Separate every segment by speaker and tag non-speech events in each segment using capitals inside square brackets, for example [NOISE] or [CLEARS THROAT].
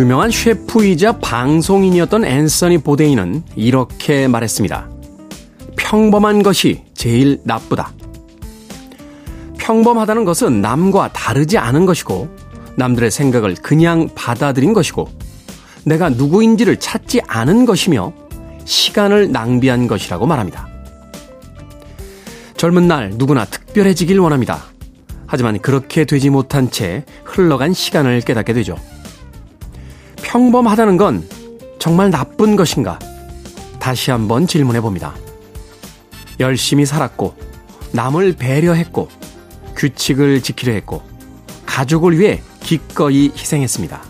Speaker 1: 유명한 셰프이자 방송인이었던 앤서니 보데이는 이렇게 말했습니다. 평범한 것이 제일 나쁘다. 평범하다는 것은 남과 다르지 않은 것이고, 남들의 생각을 그냥 받아들인 것이고, 내가 누구인지를 찾지 않은 것이며, 시간을 낭비한 것이라고 말합니다. 젊은 날 누구나 특별해지길 원합니다. 하지만 그렇게 되지 못한 채 흘러간 시간을 깨닫게 되죠. 평범하다는 건 정말 나쁜 것인가? 다시 한번 질문해 봅니다. 열심히 살았고, 남을 배려했고, 규칙을 지키려 했고, 가족을 위해 기꺼이 희생했습니다.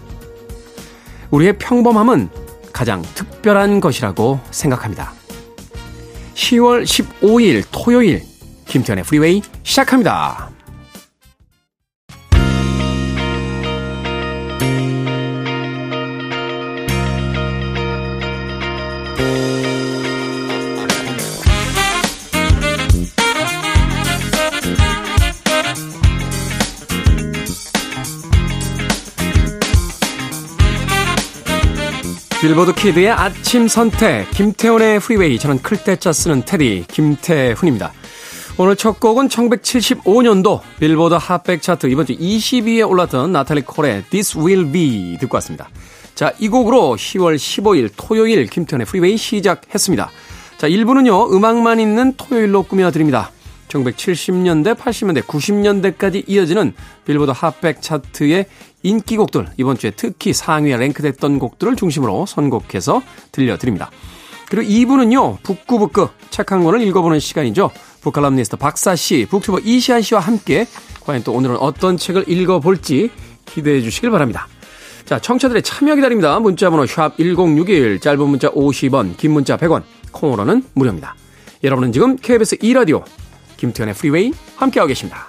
Speaker 1: 우리의 평범함은 가장 특별한 것이라고 생각합니다. 10월 15일 토요일, 김태현의 프리웨이 시작합니다. 빌보드 kid의 아침 선택, 김태훈의 프리웨이. 저는 클 태 자 쓰는 테디, 김태훈입니다. 오늘 첫 곡은 1975년도 빌보드 핫백 차트 이번 주 20위에 올랐던 나탈리 콜의 This Will Be 듣고 왔습니다. 자, 이 곡으로 10월 15일 토요일 김태훈의 프리웨이 시작했습니다. 자, 1부는요, 음악만 있는 토요일로 꾸며 드립니다. 1970년대, 80년대, 90년대까지 이어지는 빌보드 핫백 차트의 인기곡들, 이번 주에 특히 상위에 랭크됐던 곡들을 중심으로 선곡해서 들려드립니다. 그리고 2부는요, 북구북구 책 한 권을 읽어보는 시간이죠. 북칼럼니스트 박사 씨, 북튜버 이시한 씨와 함께 과연 또 오늘은 어떤 책을 읽어볼지 기대해 주시길 바랍니다. 자, 청취자들의 참여 기다립니다. 문자번호 샵 1061, 짧은 문자 50원, 긴 문자 100원, 콩으로는 무료입니다. 여러분은 지금 KBS 2라디오 김태훈의 프리웨이 함께하고 계십니다.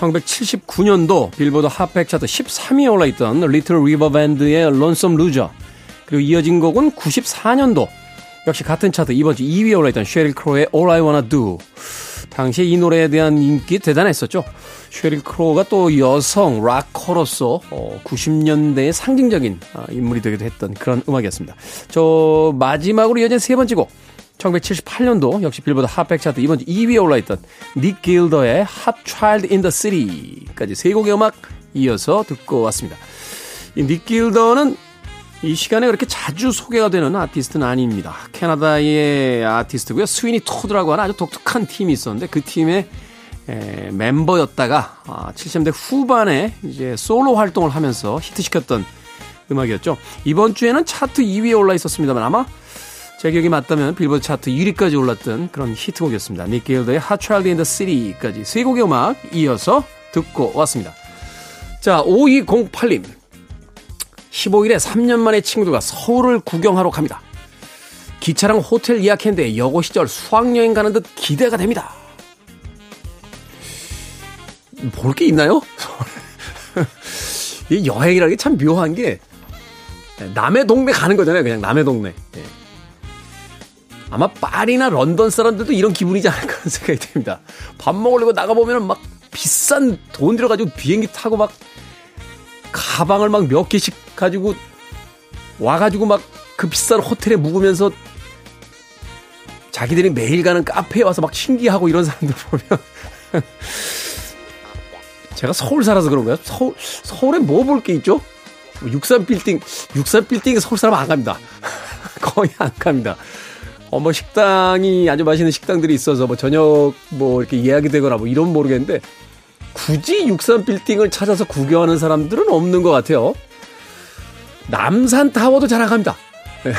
Speaker 1: 1979년도 빌보드 핫백 차트 13위에 올라있던 리틀 리버 밴드의 Lonesome Loser 그리고 이어진 곡은 94년도 역시 같은 차트 이번 주 2위에 올라있던 쉐릴 크로의 All I Wanna Do 당시에 이 노래에 대한 인기 대단했었죠. 쉐릴 크로가 또 여성 락커로서 90년대의 상징적인 아, 인물이 되기도 했던 그런 음악이었습니다. 저 마지막으로 이어진 세 번째 곡 1978년도 역시 빌보드 핫백 차트 이번 주 2위에 올라있던 닉 길더의 Hot Child in the City까지 세 곡의 음악 이어서 듣고 왔습니다. 이 닉 길더는 이 시간에 그렇게 자주 소개가 되는 아티스트는 아닙니다. 캐나다의 아티스트고요. 스위니 토드라고 하는 아주 독특한 팀이 있었는데 그 팀의 에, 멤버였다가 아, 70대 후반에 이제 솔로 활동을 하면서 히트시켰던 음악이었죠. 이번 주에는 차트 2위에 올라 있었습니다만 아마 제 기억이 맞다면 빌보드 차트 1위까지 올랐던 그런 히트곡이었습니다. 니케일더의 Hot Child in the City까지 세 곡의 음악 이어서 듣고 왔습니다. 자, 5208님. 15일에 3년 만에 친구들과 서울을 구경하러 갑니다. 기차랑 호텔 예약했는데 여고 시절 수학여행 가는 듯 기대가 됩니다. 볼 게 있나요? [LAUGHS] 이 여행이라는 게 참 묘한 게 남의 동네 가는 거잖아요. 그냥 남의 동네. 예. 아마 파리나 런던 사람들도 이런 기분이지 않을까 하는 생각이 듭니다. 밥 먹으려고 나가보면 막 비싼 돈 들여가지고 비행기 타고 막 가방을 막 몇 개씩 가지고 와가지고 막 그 비싼 호텔에 묵으면서 자기들이 매일 가는 카페에 와서 막 신기하고 이런 사람들 보면 [LAUGHS] 제가 서울 살아서 그런가요? 서울, 서울에 뭐 볼 게 있죠? 63 빌딩, 63 빌딩에 서울 사람 안 갑니다. [LAUGHS] 거의 안 갑니다. 어, 뭐 식당이 아주 맛있는 식당들이 있어서 뭐 저녁 뭐 이렇게 예약이 되거나 뭐 이런 모르겠는데 굳이 63 빌딩을 찾아서 구경하는 사람들은 없는 것 같아요. 남산 타워도 갑니다. 네.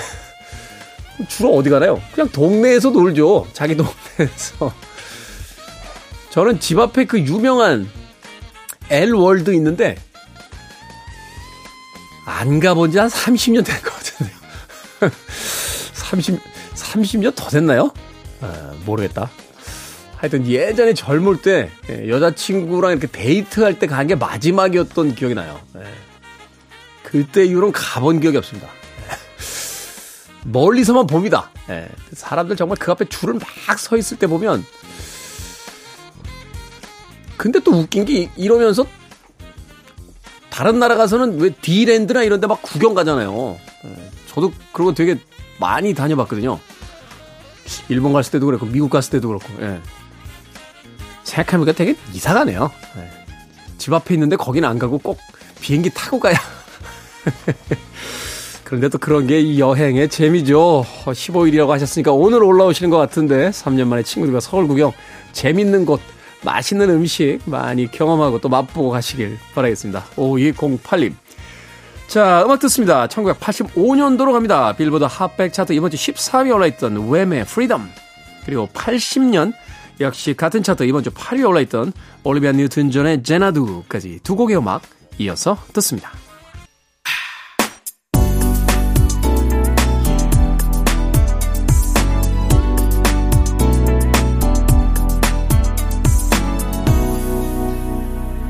Speaker 1: 주로 어디 가나요? 그냥 동네에서 놀죠. 자기 동네에서. 저는 집 앞에 그 유명한 L 월드 있는데 안 가본 지 한 30년 된 것 같은데요. [LAUGHS] 30, 30년 더 됐나요? 아, 모르겠다. 하여튼 예전에 젊을 때 예, 여자친구랑 이렇게 데이트할 때 간 게 마지막이었던 기억이 나요. 예. 그때 이후로는 가본 기억이 없습니다. 예. 멀리서만 봅니다. 사람들 정말 그 앞에 줄을 막 서 있을 때 보면 근데 또 웃긴 게 이러면서 다른 나라 가서는 왜 디랜드나 이런 데 막 구경 가잖아요. 저도 그런 거 되게 많이 다녀봤거든요. 일본 갔을 때도 그렇고 미국 갔을 때도 그렇고. 예. 생각해보니까 되게 이상하네요. 네. 집 앞에 있는데 거기는 안 가고 꼭 비행기 타고 가야. [LAUGHS] 그런데 또 그런 게 이 여행의 재미죠. 15일이라고 하셨으니까 오늘 올라오시는 것 같은데 3년 만에 친구들과 서울 구경 재밌는 곳 맛있는 음식 많이 경험하고 또 맛보고 가시길 바라겠습니다. 5208님. 자, 음악 듣습니다. 1985년도로 갑니다. 빌보드 핫백 차트 이번 주 14위에 올라있던 왬의 Freedom. 그리고 80년 역시 같은 차트 이번 주 8위에 올라있던 올리비아 뉴튼 존의 Xanadu까지 두 곡의 음악 이어서 듣습니다.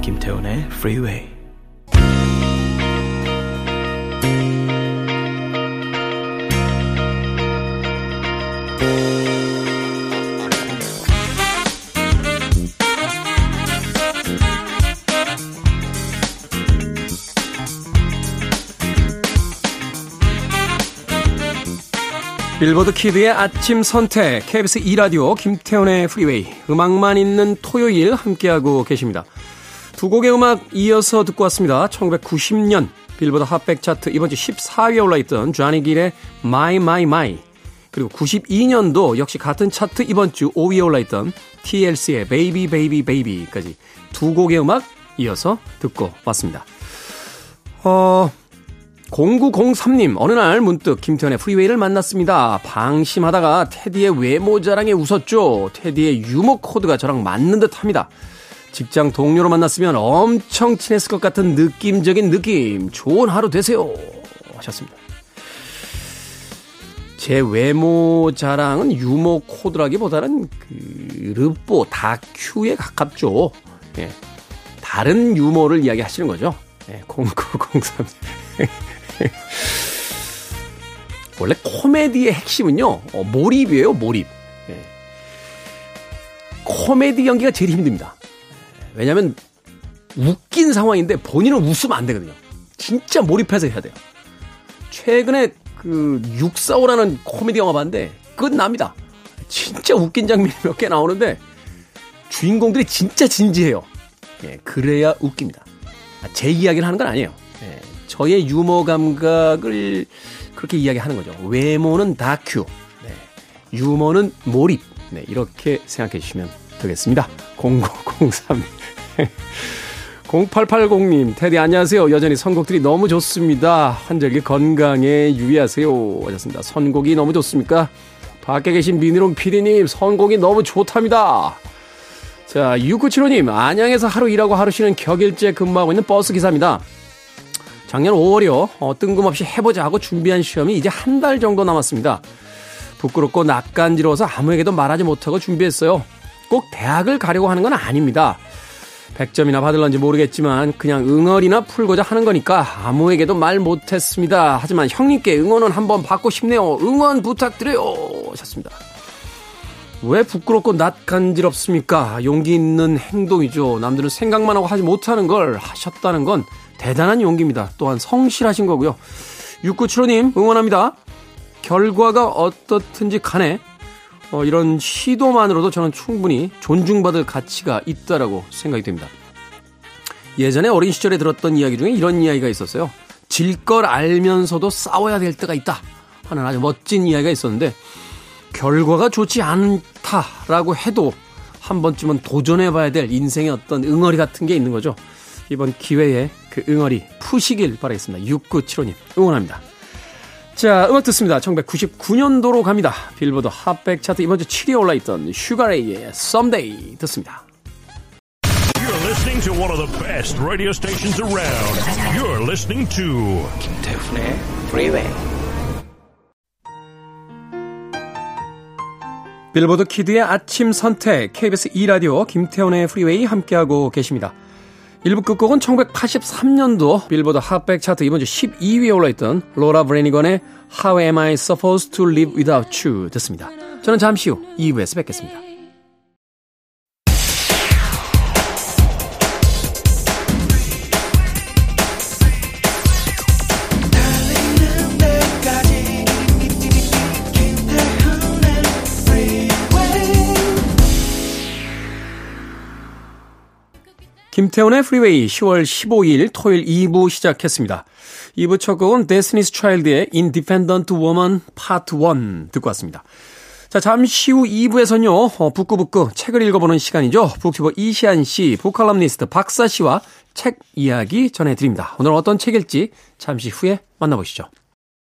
Speaker 1: 김태훈의 Freeway. 빌보드 kid의 아침 선택, KBS 2 라디오, 김태훈의 프리웨이, 음악만 있는 토요일 함께하고 계십니다. 두 곡의 음악 이어서 듣고 왔습니다. 1990년 빌보드 핫백 차트 이번 주 14위에 올라있던 쟈니 길의 My My My 그리고 92년도 역시 같은 차트 이번 주 5위에 올라있던 TLC의 Baby Baby Baby까지 두 곡의 음악 이어서 듣고 왔습니다. 어, 0903님, 어느 날 문득 김태훈의 프리웨이를 만났습니다. 방심하다가 테디의 외모 자랑에 웃었죠. 테디의 유머 코드가 저랑 맞는 듯 합니다. 직장 동료로 만났으면 엄청 친했을 것 같은 느낌적인 느낌. 좋은 하루 되세요. 하셨습니다. 제 외모 자랑은 유머 코드라기보다는 그 르뽀 다큐에 가깝죠. 예. 다른 유머를 이야기하시는 거죠. 예, 0903. [LAUGHS] 원래 코미디의 핵심은요, 어, 몰입이에요, 몰입. 예. 코미디 연기가 제일 힘듭니다. 왜냐면, 웃긴 상황인데 본인은 웃으면 안 되거든요. 진짜 몰입해서 해야 돼요. 최근에 그, 육사오라는 코미디 영화 봤는데, 끝납니다. 진짜 웃긴 장면이 몇 개 나오는데, 주인공들이 진짜 진지해요. 예, 그래야 웃깁니다. 아, 제 이야기를 하는 건 아니에요. 예, 저의 유머 감각을 그렇게 이야기하는 거죠. 외모는 다큐, 네. 유머는 몰입. 네, 이렇게 생각해 주시면 되겠습니다. 0903. 0880님, [LAUGHS] 테디 안녕하세요. 여전히 선곡들이 너무 좋습니다. 환절기 건강에 유의하세요. 하셨습니다. 선곡이 너무 좋습니까? 밖에 계신 미니롱 PD님, 선곡이 너무 좋답니다. 자, 6975님, 안양에서 하루 일하고 하루 쉬는 격일제 근무하고 있는 버스 기사입니다. 작년 5월이요. 어, 뜬금없이 해보자 하고 준비한 시험이 이제 한 달 정도 남았습니다. 부끄럽고 낯간지러워서 아무에게도 말하지 못하고 준비했어요. 꼭 대학을 가려고 하는 건 아닙니다. 100점이나 받을런지 모르겠지만 그냥 응어리나 풀고자 하는 거니까 아무에게도 말 못했습니다. 하지만 형님께 응원은 한번 받고 싶네요. 응원 부탁드려요. 하셨습니다. 왜 부끄럽고 낯간지럽습니까? 용기 있는 행동이죠. 남들은 생각만 하고 하지 못하는 걸 하셨다는 건 대단한 용기입니다. 또한 성실하신 거고요. 6975님 응원합니다. 결과가 어떻든지 간에 어, 이런 시도만으로도 저는 충분히 존중받을 가치가 있다라고 생각이 됩니다. 예전에 어린 시절에 들었던 이야기 중에 이런 이야기가 있었어요. 질 걸 알면서도 싸워야 될 때가 있다 하는 아주 멋진 이야기가 있었는데 결과가 좋지 않다라고 해도 한 번쯤은 도전해봐야 될 인생의 어떤 응어리 같은 게 있는 거죠. 이번 기회에 그 응어리 푸시길 바라겠습니다. 6975님 응원합니다. 자, 음악 듣습니다. 1999년도로 갑니다. 빌보드 핫백 차트 이번 주 7위에 올라있던 슈가레이의 Someday 듣습니다.
Speaker 2: You're listening to one of the best radio stations around. You're listening to
Speaker 3: 김태훈의 Freeway.
Speaker 1: 빌보드 kid의 아침 선택 KBS 2 라디오 김태훈의 프리웨이 함께하고 계십니다. 1부 끝곡은 1983년도 빌보드 핫백 차트 이번 주 12위에 올라있던 로라 브레니건의 How Am I Supposed to Live Without You 듣습니다. 저는 잠시 후 2부에서 뵙겠습니다. 김태훈의 프리웨이 10월 15일 토요일 2부 시작했습니다. 2부 첫 곡은 Destiny's Child의 Independent Woman Part 1 듣고 왔습니다. 자, 잠시 후 2부에서는요, 어, 북구북구 책을 읽어보는 시간이죠. 북튜버 이시한 씨, 북칼럼니스트 박사 씨와 책 이야기 전해드립니다. 오늘 어떤 책일지 잠시 후에 만나보시죠.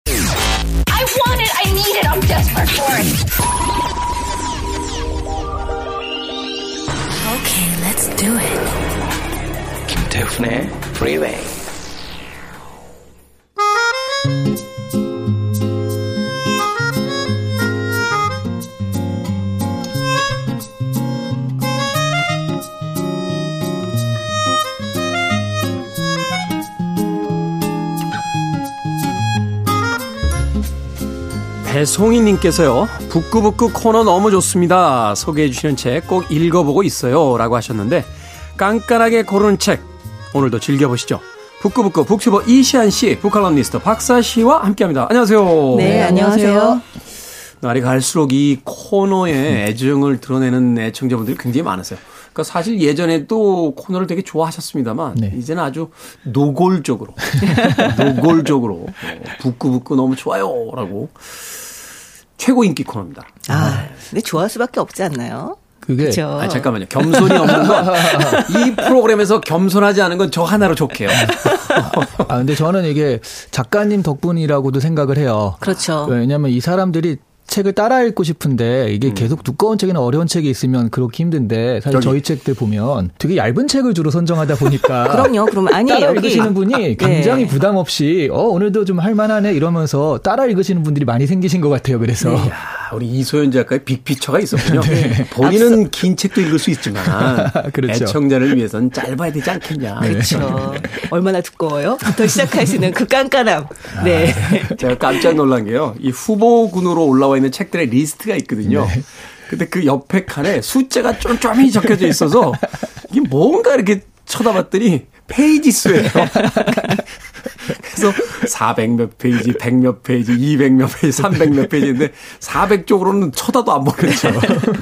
Speaker 4: I want it. I need it. I'm desperate for it.
Speaker 5: Okay, let's do it.
Speaker 3: 김태훈의 Freeway.
Speaker 1: 배송이님께서요, 북구북구 코너 너무 좋습니다. 소개해주시는 책 꼭 읽어보고 있어요. 라고 하셨는데, 깐깐하게 고르는 책, 오늘도 즐겨보시죠. 북구북구 북튜버 이시안 씨, 북칼럼니스트 박사 씨와 함께 합니다. 안녕하세요.
Speaker 6: 네, 안녕하세요.
Speaker 1: 날이 갈수록 이 코너에 애정을 드러내는 애청자분들이 굉장히 많으세요. 그러니까 사실 예전에도 코너를 되게 좋아하셨습니다만
Speaker 6: 네.
Speaker 1: 이제는 아주 노골적으로 [LAUGHS] 노골적으로 어, 북구북구 너무 좋아요라고 최고 인기 코너입니다.
Speaker 6: 아, 근데 좋아할 수밖에 없지 않나요?
Speaker 7: 그게
Speaker 6: 그렇죠.
Speaker 1: 아 잠깐만요. 겸손이 없는 건 [LAUGHS] 이 프로그램에서 겸손하지 않은 건 저 하나로 좋게요. [LAUGHS]
Speaker 7: 아 근데 저는 이게 작가님 덕분이라고도 생각을 해요.
Speaker 6: 그렇죠.
Speaker 7: 왜냐하면 이 사람들이 책을 따라 읽고 싶은데 이게
Speaker 1: 음.
Speaker 7: 계속 두꺼운 책이나 어려운 책이 있으면 그렇게 힘든데 사실
Speaker 1: 저기.
Speaker 7: 저희 책들 보면 되게 얇은 책을 주로 선정하다 보니까 [LAUGHS]
Speaker 6: 그럼요. 그럼 아니
Speaker 7: 따라
Speaker 6: 여기
Speaker 7: 읽으시는 분이 굉장히
Speaker 6: 네.
Speaker 7: 부담 없이 어 오늘도 좀 할만하네 이러면서 따라 읽으시는 분들이 많이 생기신 것 같아요. 그래서
Speaker 6: 네.
Speaker 1: 야, 우리 이소연 작가의 빅피처가 있었군요. [LAUGHS]
Speaker 7: 네.
Speaker 1: 본인은 긴 책도 읽을 수 있지만 [LAUGHS]
Speaker 7: 그렇죠.
Speaker 1: 애청자를 위해서는 짧아야 되지 않겠냐.
Speaker 6: 그렇죠. 얼마나 두꺼워요? 부터 시작하시는 그 깐깐함. 네. [LAUGHS]
Speaker 1: 제가 깜짝 놀란 게요. 이 후보군으로 올라와 있는 책들의 리스트가 있거든요.
Speaker 7: 네.
Speaker 1: 근데 그 옆에 칸에 숫자가 쫌쫌이 적혀져 있어서 이게 뭔가 이렇게 쳐다봤더니 페이지 수예요. 그래서 400 몇 페이지, 100 몇 페이지, 200 몇 페이지, 300 몇 페이지인데 400쪽으로는 쳐다도 안 보겠죠.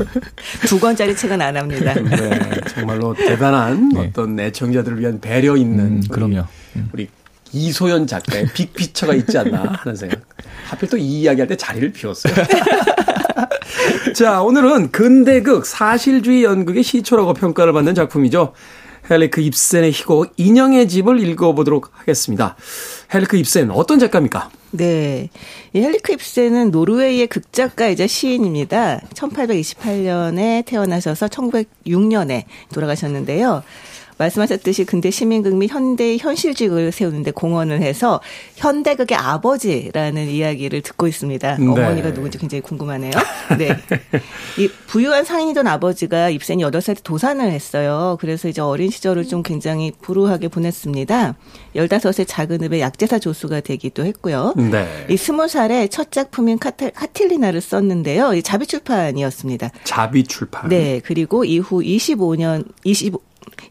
Speaker 1: [LAUGHS]
Speaker 6: 두 권짜리 책은 안 합니다.
Speaker 1: 네, 정말로 대단한 어떤 애청자들을 위한 배려 있는
Speaker 7: 음, 그럼요.
Speaker 1: 우리 이소연 작가의 빅피처가 있지 않나 하는 생각. 하필 또 이 이야기할 때 자리를 비웠어요. [LAUGHS] 자, 오늘은 근대극 사실주의 연극의 시초라고 평가를 받는 작품이죠. 헨리크 입센의 희곡 인형의 집을 읽어보도록 하겠습니다. 헨리크 입센 어떤 작가입니까?
Speaker 6: 네. 이 헨리크 입센은 노르웨이의 극작가이자 시인입니다. 1828년에 태어나셔서 1906년에 돌아가셨는데요. 말씀하셨듯이 근대 시민극 및 현대의 현실주의를 세우는데 공헌을 해서 현대극의 아버지라는 이야기를 듣고 있습니다.
Speaker 1: 네.
Speaker 6: 어머니가 누군지 굉장히 궁금하네요. 네. [LAUGHS] 이 부유한 상인이던 아버지가 입센이 8살 때 도산을 했어요. 그래서 이제 어린 시절을 좀 굉장히 불우하게 보냈습니다. 15세 작은 읍의 약제사 조수가 되기도 했고요.
Speaker 1: 네.
Speaker 6: 이 스무 살에 첫 작품인 카탈, 카틸리나를 썼는데요. 이 자비 출판이었습니다.
Speaker 1: 자비 출판.
Speaker 6: 네. 그리고 이후 25년, 25,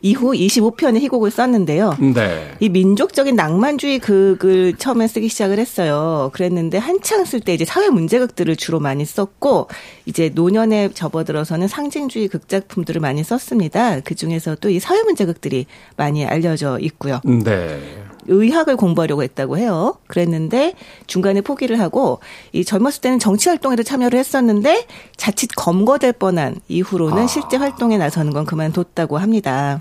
Speaker 6: 이후 25편의 희곡을 썼는데요.
Speaker 1: 네.
Speaker 6: 이 민족적인 낭만주의 극을 처음에 쓰기 시작을 했어요. 그랬는데 한창 쓸 때 이제 사회 문제극들을 주로 많이 썼고 이제 노년에 접어들어서는 상징주의 극작품들을 많이 썼습니다. 그 중에서 또이 사회 문제극들이 많이 알려져 있고요.
Speaker 1: 네.
Speaker 6: 의학을 공부하려고 했다고 해요. 그랬는데 중간에 포기를 하고 이 젊었을 때는 정치 활동에도 참여를 했었는데 자칫 검거될 뻔한 이후로는
Speaker 1: 아.
Speaker 6: 실제 활동에 나서는 건 그만뒀다고 합니다.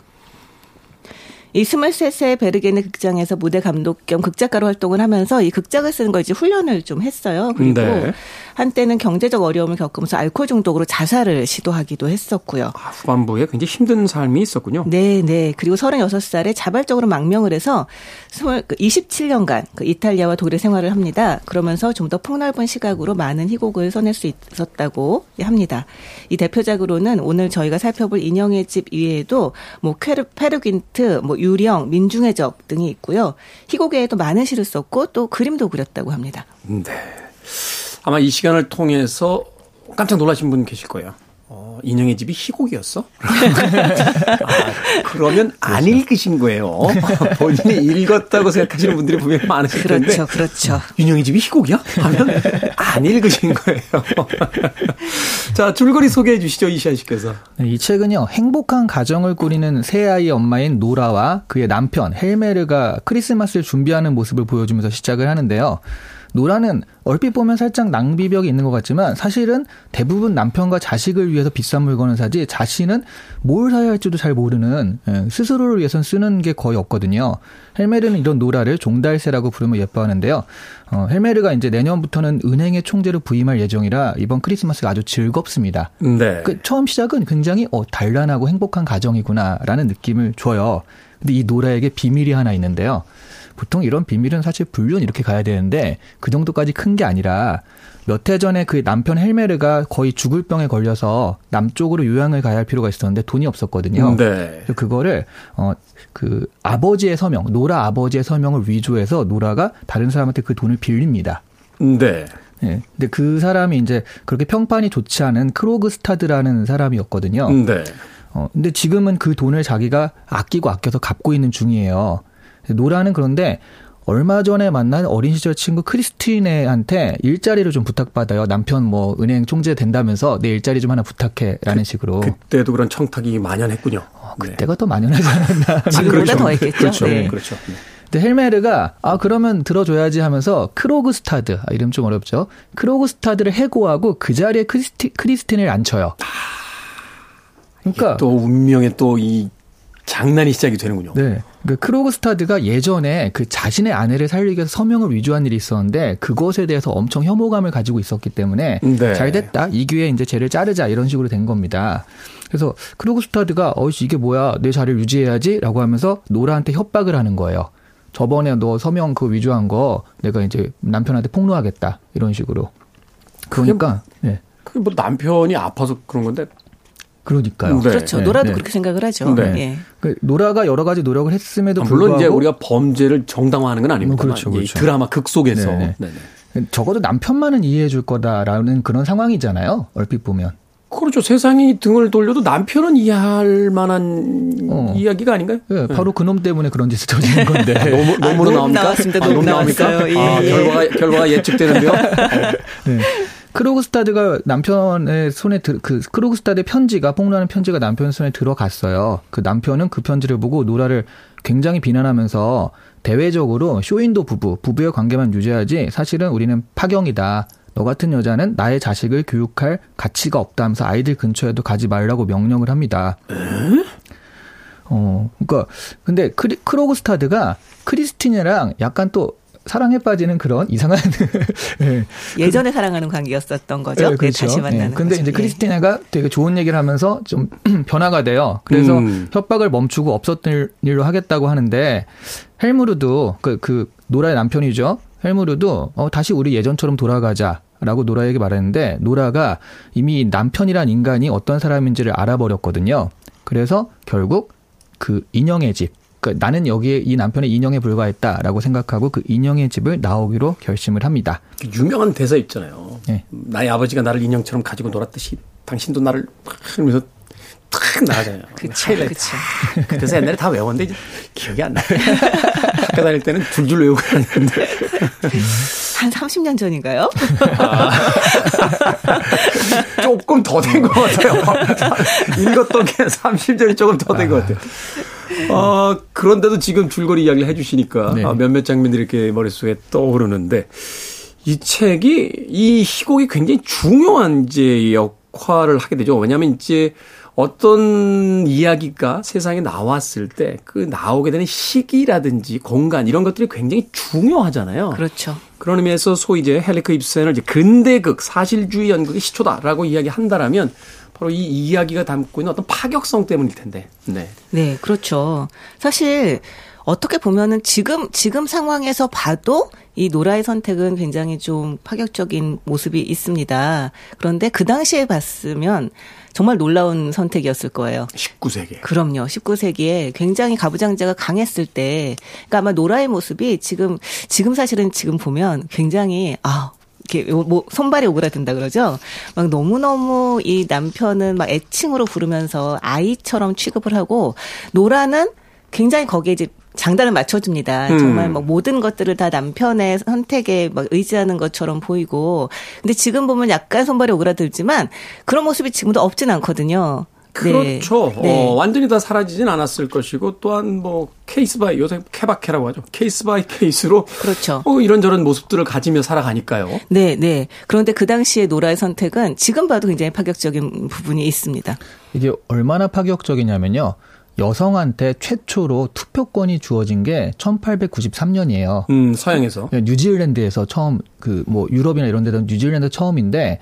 Speaker 6: 이 23세 베르게네 극장에서 무대 감독 겸 극작가로 활동을 하면서 이 극작을 쓰는 걸 이제 훈련을 좀 했어요. 그리고
Speaker 1: 네.
Speaker 6: 한때는 경제적 어려움을 겪으면서 알코올 중독으로 자살을 시도하기도 했었고요.
Speaker 1: 아, 후반부에 굉장히 힘든 삶이 있었군요.
Speaker 6: 네, 네. 그리고 36살에 자발적으로 망명을 해서 27년간 그 이탈리아와 독일에 생활을 합니다. 그러면서 좀 더 폭넓은 시각으로 많은 희곡을 써낼 수 있었다고 합니다. 이 대표작으로는 오늘 저희가 살펴볼 인형의 집 이외에도 뭐 퀘르, 페르긴트, 뭐 유령, 민중의 적 등이 있고요. 희곡 외에도 많은 시를 썼고 또 그림도 그렸다고 합니다.
Speaker 1: 네. 아마 이 시간을 통해서 깜짝 놀라신 분 계실 거예요. 어, 인형의 집이 희곡이었어? 아, 그러면 안 읽으신 거예요. 본인이 읽었다고 생각하시는 분들이 분명히 많으실 텐데.
Speaker 6: 그렇죠, 그렇죠.
Speaker 1: 인형의 집이 희곡이야? 하면 안 읽으신 거예요. 자, 줄거리 소개해 주시죠, 이시안 씨께서.
Speaker 7: 네, 이 책은요, 행복한 가정을 꾸리는 새 아이 엄마인 노라와 그의 남편 헬메르가 크리스마스를 준비하는 모습을 보여주면서 시작을 하는데요. 노라는 얼핏 보면 살짝 낭비벽이 있는 것 같지만 사실은 대부분 남편과 자식을 위해서 비싼 물건을 사지 자신은 뭘 사야 할지도 잘 모르는 예, 스스로를 위해선 쓰는 게 거의 없거든요. 헬메르는 이런 노라를 종달새라고 부르면 예뻐하는데요. 어, 헬메르가 이제 내년부터는 은행의 총재로 부임할 예정이라 이번 크리스마스가 아주 즐겁습니다.
Speaker 1: 네.
Speaker 7: 그 처음 시작은 굉장히 어, 단란하고 행복한 가정이구나라는 느낌을 줘요. 근데 이 노라에게 비밀이 하나 있는데요. 보통 이런 비밀은 사실 불륜 이렇게 가야 되는데 그 정도까지 큰 게 아니라 몇 해 전에 그 남편 헬메르가 거의 죽을 병에 걸려서 남쪽으로 요양을 가야 할 필요가 있었는데 돈이 없었거든요.
Speaker 1: 네.
Speaker 7: 그래서 그거를 어 그 아버지의 서명, 노라 아버지의 서명을 위조해서 노라가 다른 사람한테 그 돈을 빌립니다.
Speaker 1: 네.
Speaker 7: 예. 근데 그 사람이 이제 그렇게 평판이 좋지 않은 크로그스타드라는 사람이었거든요.
Speaker 1: 네.
Speaker 7: 어, 근데 지금은 그 돈을 자기가 아끼고 아껴서 갚고 있는 중이에요. 노라는 그런데 얼마 전에 만난 어린 시절 친구 크리스티네한테 일자리를 좀 부탁받아요. 남편 뭐 은행 총재 된다면서 내 일자리 좀 하나 부탁해라는 식으로.
Speaker 1: 그때도 그런 청탁이 만연했군요.
Speaker 7: 어, 그때가 더 만연하지 않았나.
Speaker 6: 지금보다 더 했겠죠.
Speaker 1: 그렇죠.
Speaker 6: 네.
Speaker 1: 그렇죠. 네.
Speaker 7: 근데 헬메르가 아 그러면 들어줘야지 하면서 크로그스타드 아, 이름 좀 어렵죠. 크로그스타드를 해고하고 그 자리에 크리스티, 크리스틴을 앉혀요. 그러니까
Speaker 1: 또 운명의 또 이 장난이 시작이 되는군요.
Speaker 7: 네. 그 크로그스타드가 예전에 그 자신의 아내를 살리기 위해서 서명을 위조한 일이 있었는데 그것에 대해서 엄청 혐오감을 가지고 있었기 때문에
Speaker 1: 네.
Speaker 7: 잘 됐다. 이 기회에 이제 쟤를 자르자 이런 식으로 된 겁니다. 그래서 크로그스타드가 어이씨 이게 뭐야 내 자리를 유지해야지라고 하면서 노라한테 협박을 하는 거예요. 저번에 너 서명 그 위조한 거 내가 이제 남편한테 폭로하겠다 이런 식으로. 그러니까 네.
Speaker 1: 그게 뭐 남편이 아파서 그런 건데.
Speaker 7: 그러니까요.
Speaker 1: 네.
Speaker 6: 그렇죠.
Speaker 7: 네,
Speaker 6: 노라도
Speaker 7: 네.
Speaker 6: 그렇게 생각을 하죠.
Speaker 1: 네.
Speaker 6: 예.
Speaker 7: 그 노라가 여러 가지 노력을 했음에도
Speaker 1: 아,
Speaker 7: 불구하고
Speaker 1: 물론 이제 우리가 범죄를 정당화하는 건 아닙니다.
Speaker 7: 뭐 그렇죠, 그렇죠.
Speaker 1: 드라마 극 속에서.
Speaker 7: 네,
Speaker 1: 네.
Speaker 7: 네. 적어도 남편만은 이해해 줄 거다라는 그런 상황이잖아요. 얼핏 보면.
Speaker 1: 그렇죠. 세상이 등을 돌려도 남편은 이해할 만한
Speaker 7: 어.
Speaker 1: 이야기가 아닌가요?
Speaker 7: 예, 바로 그놈 때문에 그런 짓을 저지른 [LAUGHS] 건데.
Speaker 1: 너무
Speaker 6: 아,
Speaker 1: 너무
Speaker 6: 녹음
Speaker 1: 나옵니까?
Speaker 6: 나왔습니다.
Speaker 1: 아,
Speaker 6: 녹음
Speaker 1: 나옵니까?
Speaker 6: 예,
Speaker 1: 아,
Speaker 6: 예.
Speaker 1: 결과가 결과가 예측되는데요.
Speaker 7: 네. 크로그스타드가 남편의 손에 들, 그 크로그스타드의 편지가 폭로하는 편지가 남편 손에 들어갔어요. 그 남편은 그 편지를 보고 노라를 굉장히 비난하면서 대외적으로 쇼인도 부부, 부부의 관계만 유지하지 사실은 우리는 파경이다. 너 같은 여자는 나의 자식을 교육할 가치가 없다 하면서 아이들 근처에도 가지 말라고 명령을 합니다. 어, 그러니까 근데 크리, 크로그스타드가 크리스티네랑 약간 또 사랑에 빠지는 그런 이상한 [LAUGHS] 예.
Speaker 6: 예전에 사랑하는 관계였었던 거죠.
Speaker 7: 네,
Speaker 6: 네, 다시 만나는
Speaker 7: 예, 근데
Speaker 6: 거죠.
Speaker 7: 이제
Speaker 6: 예.
Speaker 7: 크리스티나가 되게 좋은 얘기를 하면서 좀 [CLEARS THROAT] 변화가 돼요. 그래서
Speaker 1: 음.
Speaker 7: 협박을 멈추고 없었던 일로 하겠다고 하는데 헬메르도 그, 그 노라의 남편이죠. 헬메르도 어, 다시 우리 예전처럼 돌아가자. 라고 노라에게 말했는데 노라가 이미 남편이란 인간이 어떤 사람인지를 알아버렸거든요. 그래서 결국 그 인형의 집, 그 나는 여기에 이 남편의 인형에 불과했다라고 생각하고 그 인형의 집을 나오기로 결심을 합니다.
Speaker 1: 유명한 대사 있잖아요.
Speaker 7: 네.
Speaker 1: 나의 아버지가 나를 인형처럼 가지고 놀았듯이 당신도 나를 막 하면서 탁 나가잖아요.
Speaker 6: 그쵸,
Speaker 1: 하이라이트.
Speaker 6: 그쵸.
Speaker 1: 그 대사 옛날에 다 외웠는데 이제 기억이 안 나요. [LAUGHS] 학교 다닐 때는 줄줄 외우고 다녔는데.
Speaker 6: 한 30년 전인가요? [LAUGHS]
Speaker 1: 조금 더 된 것 같아요. [LAUGHS] 읽었던 게 30년이 조금 더 된 것 같아요. 아, 그런데도 지금 줄거리 이야기를 해주시니까
Speaker 7: 네.
Speaker 1: 아, 몇몇 장면들이 이렇게 머릿속에 떠오르는데 이 책이 이 희곡이 굉장히 중요한 이제 역할을 하게 되죠. 왜냐하면 이제 어떤 이야기가 세상에 나왔을 때 그 나오게 되는 시기라든지 공간 이런 것들이 굉장히 중요하잖아요.
Speaker 6: 그렇죠.
Speaker 1: 그런 의미에서 소위 이제 헬리크 입센을 이제 근대극 사실주의 연극의 시초다라고 이야기한다라면 바로 이 이야기가 담고 있는 어떤 파격성 때문일 텐데. 네.
Speaker 6: 네, 그렇죠. 사실 어떻게 보면은 지금 지금 상황에서 봐도 이 노라의 선택은 굉장히 좀 파격적인 모습이 있습니다. 그런데 그 당시에 봤으면 정말 놀라운 선택이었을 거예요.
Speaker 1: 19세기.
Speaker 6: 그럼요. 19세기에 굉장히 가부장제가 강했을 때, 그러니까 아마 노라의 모습이 지금 지금 사실은 지금 보면 굉장히 아 이렇게 뭐 손발이 오그라든다 그러죠. 막 너무 너무 이 남편은 막 애칭으로 부르면서 아이처럼 취급을 하고 노라는 굉장히 거기에 이제 장단을 맞춰줍니다.
Speaker 1: 음.
Speaker 6: 정말 뭐 모든 것들을 다 남편의 선택에 막 의지하는 것처럼 보이고. 근데 지금 보면 약간 손발이 오그라들지만 그런 모습이 지금도 없진 않거든요. 네.
Speaker 1: 그렇죠.
Speaker 6: 네.
Speaker 1: 어, 완전히 다 사라지진 않았을 것이고 또한 뭐 case by 요새 케바케라고 하죠. case by case로
Speaker 6: 그렇죠.
Speaker 1: 어, 이런저런 모습들을 가지며 살아가니까요.
Speaker 6: 네, 네. 그런데 그 당시에 노라의 선택은 지금 봐도 굉장히 파격적인 부분이 있습니다.
Speaker 7: 이게 얼마나 파격적이냐면요. 여성한테 최초로 투표권이 주어진 게 1893년이에요.
Speaker 1: 음, 서양에서.
Speaker 7: 뉴질랜드에서 처음 그 뭐 유럽이나 이런 데는 뉴질랜드 처음인데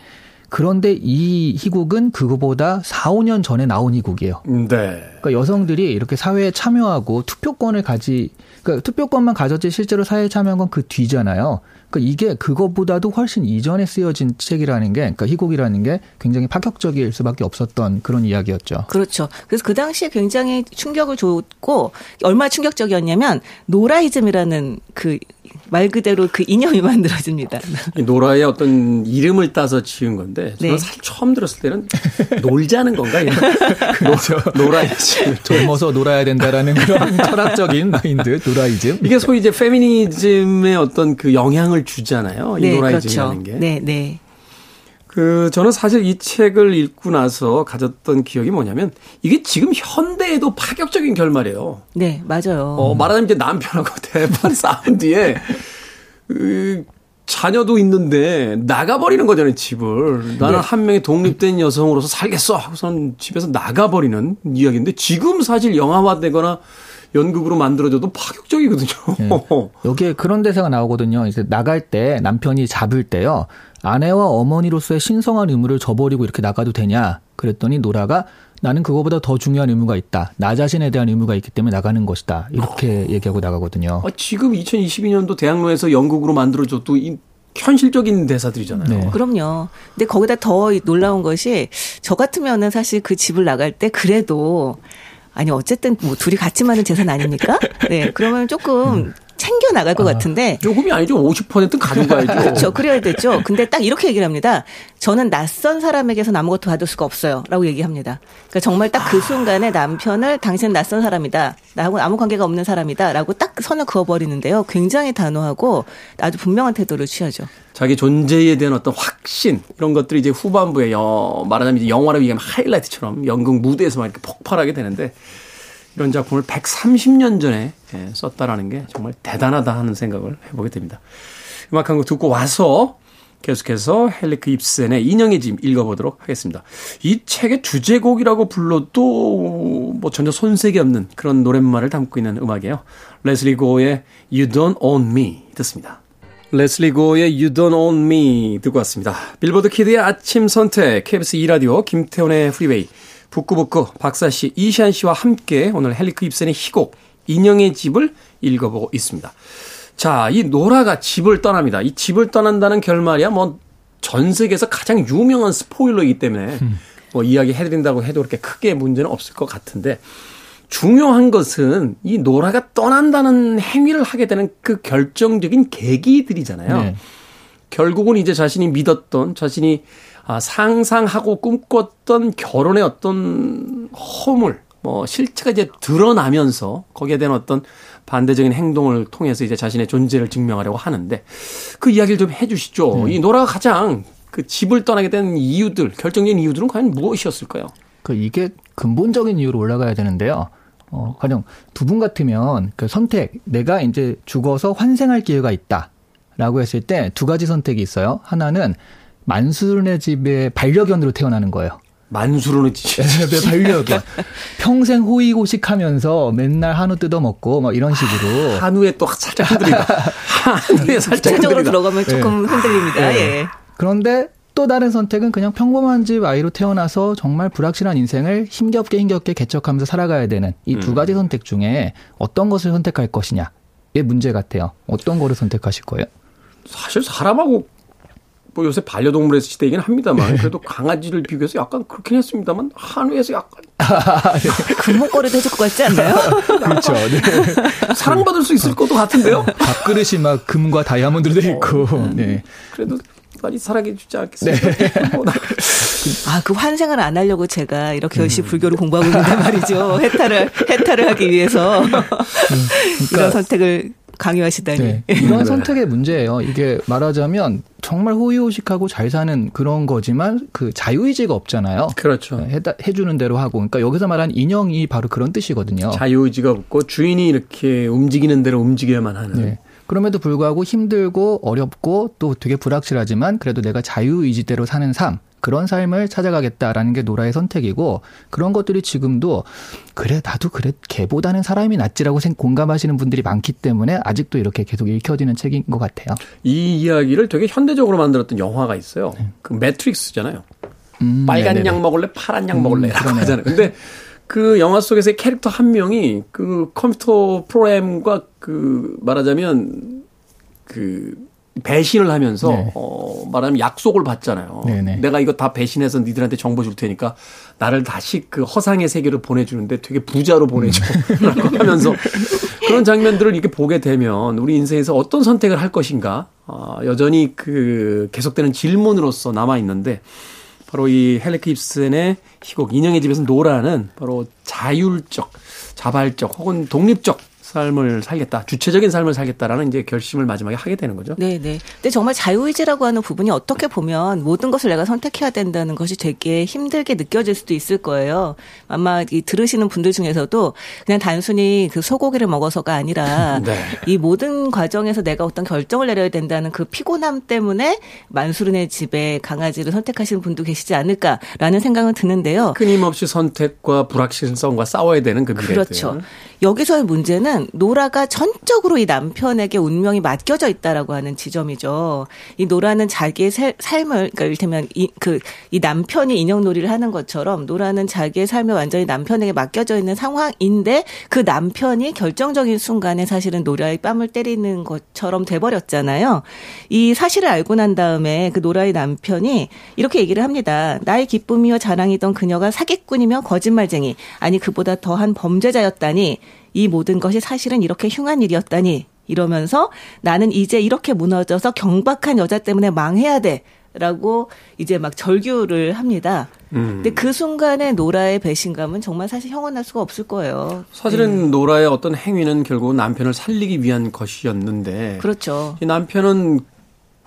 Speaker 7: 그런데 이 희곡은 그거보다 4, 5년 전에 나온 희곡이에요.
Speaker 1: 음, 네.
Speaker 7: 그러니까 여성들이 이렇게 사회에 참여하고 투표권을 가지 그러니까 투표권만 가졌지 실제로 사회에 참여한 건 그 뒤잖아요. 그러니까 이게 그것보다도 훨씬 이전에 쓰여진 책이라는 게 그러니까 희곡이라는 게 굉장히 파격적일 수밖에 없었던 그런 이야기였죠.
Speaker 6: 그렇죠. 그래서 그 당시에 굉장히 충격을 줬고 얼마나 충격적이었냐면 노라이즘이라는 그 말 그대로 그 이념이 만들어집니다.
Speaker 1: 이 노라의 어떤 이름을 따서 지은 건데 저는
Speaker 6: 네.
Speaker 1: 사실 처음 들었을 때는 놀자는 건가 이런 그렇죠. [LAUGHS] 노라의 지
Speaker 7: 젊어서 놀아야 된다라는 그런 [LAUGHS] 철학적인 마인드, 노라이즘.
Speaker 1: 이게 소위 이제 페미니즘의 어떤 그 영향을 주잖아요. 이
Speaker 6: 네,
Speaker 1: 노라이즘이라는
Speaker 6: 그렇죠.
Speaker 1: 게.
Speaker 6: 네, 네.
Speaker 1: 그 저는 사실 이 책을 읽고 나서 가졌던 기억이 뭐냐면 이게 지금 현대에도 파격적인 결말이에요.
Speaker 6: 네, 맞아요.
Speaker 1: 어, 말하자면 이제 남편하고 [LAUGHS] 대판 싸운 뒤에 그 자녀도 있는데 나가버리는 거잖아요 집을. 나는 한 명의 독립된 여성으로서 살겠어 하고선 집에서 나가버리는 이야기인데 지금 사실 영화화되거나 연극으로 만들어져도 파격적이거든요.
Speaker 7: 네. 여기에 그런 대사가 나오거든요. 이제 나갈 때 남편이 잡을 때요. 아내와 어머니로서의 신성한 의무를 저버리고 이렇게 나가도 되냐? 그랬더니 노라가 나는 그거보다 더 중요한 의무가 있다. 나 자신에 대한 의무가 있기 때문에 나가는 것이다. 이렇게 얘기하고 나가거든요.
Speaker 1: 아, 지금 2022년도 대학로에서 연극으로 만들어져도 이 현실적인 대사들이잖아요.
Speaker 7: 네.
Speaker 6: 그럼요. 근데 거기다 더 놀라운 것이 저 같으면은 사실 그 집을 나갈 때 그래도 아니 어쨌든 뭐 둘이 같이 마는 재산 아닙니까? 네. 그러면 조금 챙겨 나갈 것 같은데
Speaker 1: 조금이 아니죠. 50%는 가져가야죠.
Speaker 6: 그렇죠. 그래야 되죠. 근데 딱 이렇게 얘기를 합니다. 저는 낯선 사람에게서 아무것도 받을 수가 없어요. 라고 얘기합니다. 그러니까 정말 딱 그 순간에 남편을 당신은 낯선 사람이다. 나하고 아무 관계가 없는 사람이다. 라고 딱 선을 그어 버리는데요. 굉장히 단호하고 아주 분명한 태도를 취하죠.
Speaker 1: 자기 존재에 대한 어떤 확신 이런 것들이 이제 후반부에 여, 말하자면 이제 영화로 얘기하면 하이라이트처럼 연극 무대에서만 이렇게 폭발하게 되는데 이런 작품을 130년 전에 예, 썼다라는 게 정말 대단하다 하는 생각을 해보게 됩니다. 음악 한 곡 듣고 와서 계속해서 헨리크 입센의 인형의 집 읽어보도록 하겠습니다. 이 책의 주제곡이라고 불러도 뭐 전혀 손색이 없는 그런 노랫말을 담고 있는 음악이에요. 레슬리 고어의 You Don't Own Me 듣습니다. 레슬리 고어의 You Don't Own Me 듣고 왔습니다. 빌보드 키드의 아침 선택, KBS 2라디오, 김태훈의 프리웨이, 북구북구, 박사 씨, 이시안 씨와 함께 오늘 헨리크 입센의 희곡, 인형의 집을 읽어보고 있습니다. 자, 이 노라가 집을 떠납니다. 이 집을 떠난다는 결말이야 뭐 전 세계에서 가장 유명한 스포일러이기 때문에 뭐 이야기 해드린다고 해도 그렇게 크게 문제는 없을 것 같은데 중요한 것은 이 노라가 떠난다는 행위를 하게 되는 그 결정적인 계기들이잖아요.
Speaker 7: 네.
Speaker 1: 결국은 이제 자신이 믿었던 자신이 아, 상상하고 꿈꿨던 결혼의 어떤 허물, 뭐 실체가 이제 드러나면서 거기에 대한 어떤 반대적인 행동을 통해서 이제 자신의 존재를 증명하려고 하는데 그 이야기를 좀 해주시죠. 이 노라가 가장 그 집을 떠나게 된 이유들, 결정적인 이유들은 과연 무엇이었을까요?
Speaker 7: 그 이게 근본적인 이유로 올라가야 되는데요. 어, 가령 두 분 같으면 그 선택, 내가 이제 죽어서 환생할 기회가 있다. 라고 했을 때 두 가지 선택이 있어요. 하나는 만수르네 집의 반려견으로 태어나는 거예요.
Speaker 1: 만수로는 지지.
Speaker 7: 네, 반려견. 평생 호의고식하면서 맨날 한우 뜯어 먹고 막 이런 식으로.
Speaker 1: 한우에 또 살짝 흔들린다. 한우에 살짝 흔들린다.
Speaker 6: 들어가면 조금 흔들립니다. 예.
Speaker 7: 그런데 또 다른 선택은 그냥 평범한 집 아이로 태어나서 정말 불확실한 인생을 힘겹게 힘겹게 개척하면서 살아가야 되는 이두 가지 선택 중에 어떤 것을 선택할 것이냐의 문제 같아요. 어떤 거를 선택하실 거예요?
Speaker 1: 사실 사람하고 뭐 요새 반려동물에서 시대이긴 합니다만 그래도 강아지를 비교해서 약간 그렇긴 했습니다만 한우에서 약간 [LAUGHS]
Speaker 6: 금목걸이도 해줄 것 같지 않나요? [LAUGHS]
Speaker 7: 그렇죠. 네.
Speaker 1: 사랑받을 수 있을 것도 같은데요.
Speaker 7: 밥그릇이 막 금과 다이아몬드로 돼 있고. 네.
Speaker 1: 그래도 많이 사랑해 주지 않겠습니까? 뭐 나-
Speaker 6: 아, 그 환생을 안 하려고 제가 이렇게 열심히 불교를 공부하고 있는데 말이죠. 해탈을, 해탈을 하기 위해서. 이런 선택을 강요하시다니.
Speaker 7: 네. [LAUGHS] 이런 선택의 문제예요. 이게 말하자면 정말 호의호식하고 잘 사는 그런 거지만 그 자유의지가 없잖아요.
Speaker 1: 그렇죠.
Speaker 7: 해, 해주는 대로 하고. 그러니까 여기서 말한 인형이 바로 그런 뜻이거든요.
Speaker 1: 자유의지가 없고 주인이 이렇게 움직이는 대로 움직여야만 하는.
Speaker 7: 네. 그럼에도 불구하고 힘들고 어렵고 또 되게 불확실하지만 그래도 내가 자유의지대로 사는 삶. 그런 삶을 찾아가겠다라는 게 노라의 선택이고 그런 것들이 지금도 그래 나도 그래 걔보다는 사람이 낫지라고 생- 공감하시는 분들이 많기 때문에 아직도 이렇게 계속 읽혀지는 책인 것 같아요.
Speaker 1: 이 이야기를 되게 현대적으로 만들었던 영화가 있어요. 그 매트릭스잖아요.
Speaker 7: 음,
Speaker 1: 빨간
Speaker 7: 네네네.
Speaker 1: 약 먹을래, 파란 약 먹을래. 라고
Speaker 7: 그러네요.
Speaker 1: 하잖아요. 근데 그 영화 속에서의 캐릭터 한 명이 그 컴퓨터 프로그램과 그 말하자면 그 배신을 하면서
Speaker 7: 네.
Speaker 1: 어 말하면 약속을 받잖아요.
Speaker 7: 네네.
Speaker 1: 내가 이거 다 배신해서 니들한테 정보 줄 테니까 나를 다시 그 허상의 세계로 보내주는데 되게 부자로 보내줘라고 하면서 그런 장면들을 이렇게 보게 되면 우리 인생에서 어떤 선택을 할 것인가 아, 여전히 그 계속되는 질문으로서 남아 있는데 바로 이 헬레크 입센의 희곡 인형의 집에서 노라는 바로 자율적, 자발적 혹은 독립적 삶을 살겠다, 주체적인 삶을 살겠다라는 이제 결심을 마지막에 하게 되는 거죠.
Speaker 6: 네, 네. 근데 정말 자유의지라고 하는 부분이 어떻게 보면 모든 것을 내가 선택해야 된다는 것이 되게 힘들게 느껴질 수도 있을 거예요. 아마 이 들으시는 분들 중에서도 그냥 단순히 그 소고기를 먹어서가 아니라 [LAUGHS]
Speaker 1: 네.
Speaker 6: 이 모든 과정에서 내가 어떤 결정을 내려야 된다는 그 피곤함 때문에 만수르네 집에 강아지를 선택하시는 분도 계시지 않을까라는 생각은 드는데요.
Speaker 1: 끊임없이 선택과 불확실성과 싸워야 되는 그 미래들.
Speaker 6: 그렇죠. 여기서의 문제는 노라가 전적으로 이 남편에게 운명이 맡겨져 있다라고 하는 지점이죠. 이 노라는 자기의 살- 삶을 그러니까 이를테면 이 그 이 남편이 인형놀이를 하는 것처럼 노라는 자기의 삶을 완전히 남편에게 맡겨져 있는 상황인데 그 남편이 결정적인 순간에 사실은 노라의 뺨을 때리는 것처럼 돼 버렸잖아요. 이 사실을 알고 난 다음에 그 노라의 남편이 이렇게 얘기를 합니다. 나의 기쁨이며 자랑이던 그녀가 사기꾼이며 거짓말쟁이 아니 그보다 더한 범죄자였다니 이 모든 것이 사실은 이렇게 흉한 일이었다니 이러면서 나는 이제 이렇게 무너져서 경박한 여자 때문에 망해야 돼. 라고 이제 막 절규를 합니다. 근데 그 순간에 노라의 배신감은 정말 사실 형언할 수가 없을 거예요.
Speaker 1: 사실은 노라의 어떤 행위는 결국 남편을 살리기 위한 것이었는데
Speaker 6: 그렇죠.
Speaker 1: 이 남편은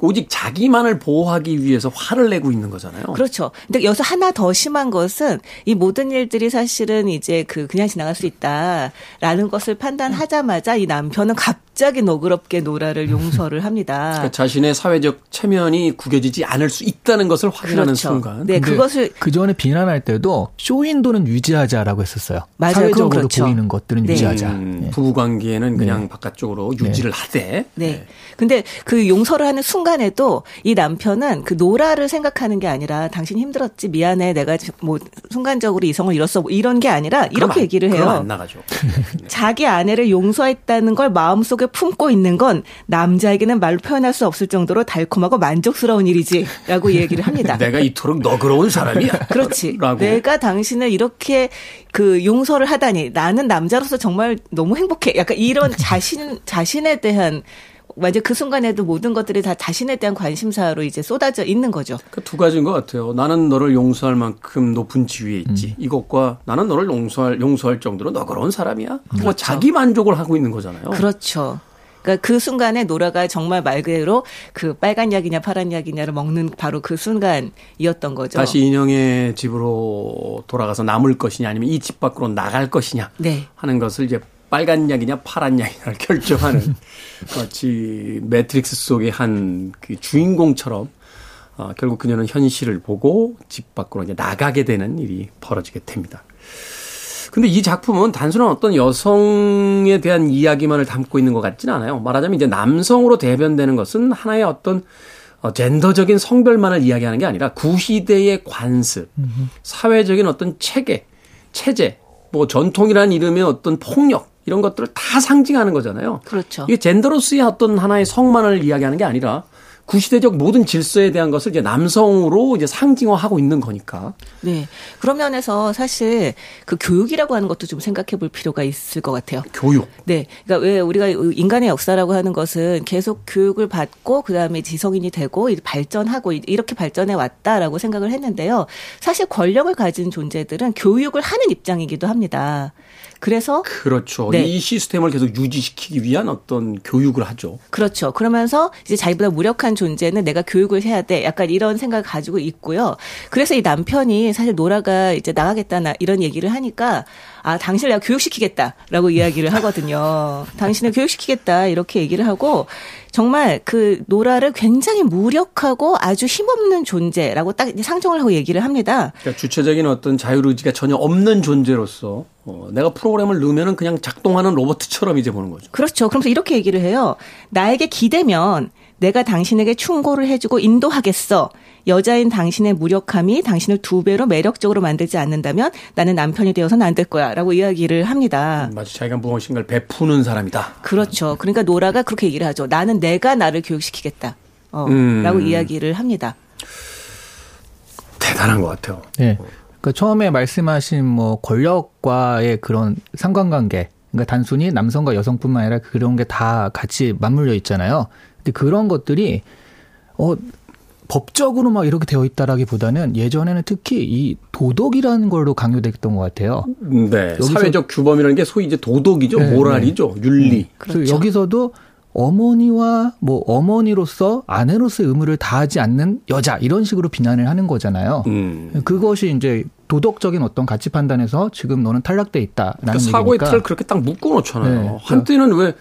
Speaker 1: 오직 자기만을 보호하기 위해서 화를 내고 있는 거잖아요.
Speaker 6: 그렇죠. 근데 여기서 하나 더 심한 것은 이 모든 일들이 사실은 이제 그 그냥 지나갈 수 있다라는 것을 판단하자마자 이 남편은 갑 자기 너그럽게 노라를 용서를 합니다.
Speaker 1: 그러니까 자신의 사회적 체면이 구겨지지 않을 수 있다는 것을 확인하는
Speaker 6: 그렇죠.
Speaker 1: 순간.
Speaker 6: 네, 그것을
Speaker 7: 그 전에 비난할 때도 쇼윈도는 유지하자라고 했었어요.
Speaker 6: 맞아요.
Speaker 7: 사회적으로
Speaker 6: 그렇죠.
Speaker 7: 보이는 것들은
Speaker 6: 네.
Speaker 7: 유지하자.
Speaker 1: 음,
Speaker 7: 예.
Speaker 1: 부부 관계는 그냥
Speaker 7: 네.
Speaker 1: 바깥쪽으로 유지를 하되.
Speaker 6: 네. 근데 그 용서를 하는 순간에도 이 남편은 그 노라를 생각하는 게 아니라 당신 힘들었지 미안해 내가 뭐 순간적으로 이성을 잃었어 뭐 이런 게 아니라 이렇게
Speaker 1: 안-
Speaker 6: 얘기를
Speaker 1: 그럼
Speaker 6: 해요.
Speaker 1: 안 나가죠. [LAUGHS]
Speaker 6: 자기 아내를 용서했다는 걸 마음속에 품고 있는 건 남자에게는 말로 표현할 수 없을 정도로 달콤하고 만족스러운 일이지라고 [LAUGHS] 얘기를 합니다.
Speaker 1: 내가 이토록 너그러운 사람이야. [LAUGHS]
Speaker 6: 그렇지.
Speaker 1: 라고.
Speaker 6: 내가 당신을 이렇게 그 용서를 하다니 나는 남자로서 정말 너무 행복해. 약간 이런 자신 자신에 대한 완전 그 순간에도 모든 것들이 다 자신에 대한 관심사로 이제 쏟아져 있는 거죠.
Speaker 1: 그 두 가지인 것 같아요. 나는 너를 용서할 만큼 높은 지위에 있지.
Speaker 6: 음.
Speaker 1: 이것과 나는 너를 용서할 용서할 정도로 너그러운 사람이야. 뭐 자기 만족을 하고 있는 거잖아요.
Speaker 6: 그렇죠. 그러니까 그 순간에 노라가 정말 말 그대로 그 빨간 약이냐 파란 약이냐를 먹는 바로 그 순간이었던 거죠.
Speaker 1: 다시 인형의 집으로 돌아가서 남을 것이냐 아니면 이 집 밖으로 나갈 것이냐
Speaker 6: 네.
Speaker 1: 하는 것을 이제 빨간 약이냐 파란 약이냐를 [LAUGHS] 결정하는 마치 매트릭스 속의 한 그 주인공처럼 어, 결국 그녀는 현실을 보고 집 밖으로 이제 나가게 되는 일이 벌어지게 됩니다. 근데 이 작품은 단순한 어떤 여성에 대한 이야기만을 담고 있는 것 같지는 않아요. 말하자면 이제 남성으로 대변되는 것은 하나의 어떤 어, 젠더적인 성별만을 이야기하는 게 아니라 구시대의 관습, 사회적인 어떤 체계, 체제, 뭐 전통이라는 이름의 어떤 폭력 이런 것들을 다 상징하는 거잖아요.
Speaker 6: 그렇죠.
Speaker 1: 이게 젠더로서의 어떤 하나의 성만을 이야기하는 게 아니라 구시대적 모든 질서에 대한 것을 이제 남성으로 이제 상징화하고 있는 거니까.
Speaker 6: 네. 그런 면에서 사실 그 교육이라고 하는 것도 좀 생각해 볼 필요가 있을 것 같아요.
Speaker 1: 교육.
Speaker 6: 네. 그러니까 왜 우리가 인간의 역사라고 하는 것은 계속 교육을 받고 그다음에 지성인이 되고 발전하고 이렇게 발전해 왔다라고 생각을 했는데요. 사실 권력을 가진 존재들은 교육을 하는 입장이기도 합니다. 그래서
Speaker 1: 그렇죠.
Speaker 6: 네.
Speaker 1: 이 시스템을 계속 유지시키기 위한 어떤 교육을 하죠.
Speaker 6: 그렇죠. 그러면서 이제 자기보다 무력한 존재는 내가 교육을 해야 돼. 약간 이런 생각을 가지고 있고요. 그래서 이 남편이 사실 노라가 이제 나가겠다 나 이런 얘기를 하니까 아, 당신을 내가 교육시키겠다라고 이야기를 하거든요. [LAUGHS] 당신을 교육시키겠다 이렇게 얘기를 하고 정말 그 노라를 굉장히 무력하고 아주 힘없는 존재라고 딱 상정을 하고 얘기를 합니다.
Speaker 1: 그러니까 주체적인 어떤 자유의지가 전혀 없는 존재로서 어, 내가 프로그램을 넣으면은 그냥 작동하는 로봇처럼 이제 보는 거죠.
Speaker 6: 그렇죠. 그러면서 이렇게 얘기를 해요. 나에게 기대면 내가 당신에게 충고를 해주고 인도하겠어. 여자인 당신의 무력함이 당신을 두 배로 매력적으로 만들지 않는다면 나는 남편이 되어서는 안 될 거야. 라고 이야기를 합니다.
Speaker 1: 마치 자기가 무엇인가를 베푸는 사람이다.
Speaker 6: 그렇죠. 그러니까 노라가 그렇게 얘기를 하죠. 나는 내가 나를 교육시키겠다. 어,
Speaker 1: 음.
Speaker 6: 라고 이야기를 합니다.
Speaker 1: 대단한 것 같아요.
Speaker 7: 네. 그러니까 처음에 말씀하신 뭐 권력과의 그런 상관관계, 그러니까 단순히 남성과 여성뿐만 아니라 그런 게 다 같이 맞물려 있잖아요. 근데 그런 것들이 어 법적으로 막 이렇게 되어 있다라기보다는 예전에는 특히 이 도덕이라는 걸로 강요됐던 것 같아요.
Speaker 1: 네. 사회적 규범이라는 게 소위 이제 도덕이죠.
Speaker 7: 네,
Speaker 1: 모랄이죠. 윤리.
Speaker 7: 그래서
Speaker 6: 그렇죠.
Speaker 7: 여기서도 어머니와 뭐 어머니로서 아내로서의 의무를 다하지 않는 여자 이런 식으로 비난을 하는 거잖아요.
Speaker 1: 음.
Speaker 7: 그것이 이제 도덕적인 어떤 가치 판단에서 지금 너는 탈락돼 있다라는
Speaker 1: 그러니까 사고의
Speaker 7: 얘기니까.
Speaker 1: 틀을 그렇게 딱 묶어 놓잖아요.
Speaker 7: 네.
Speaker 1: 한때는 왜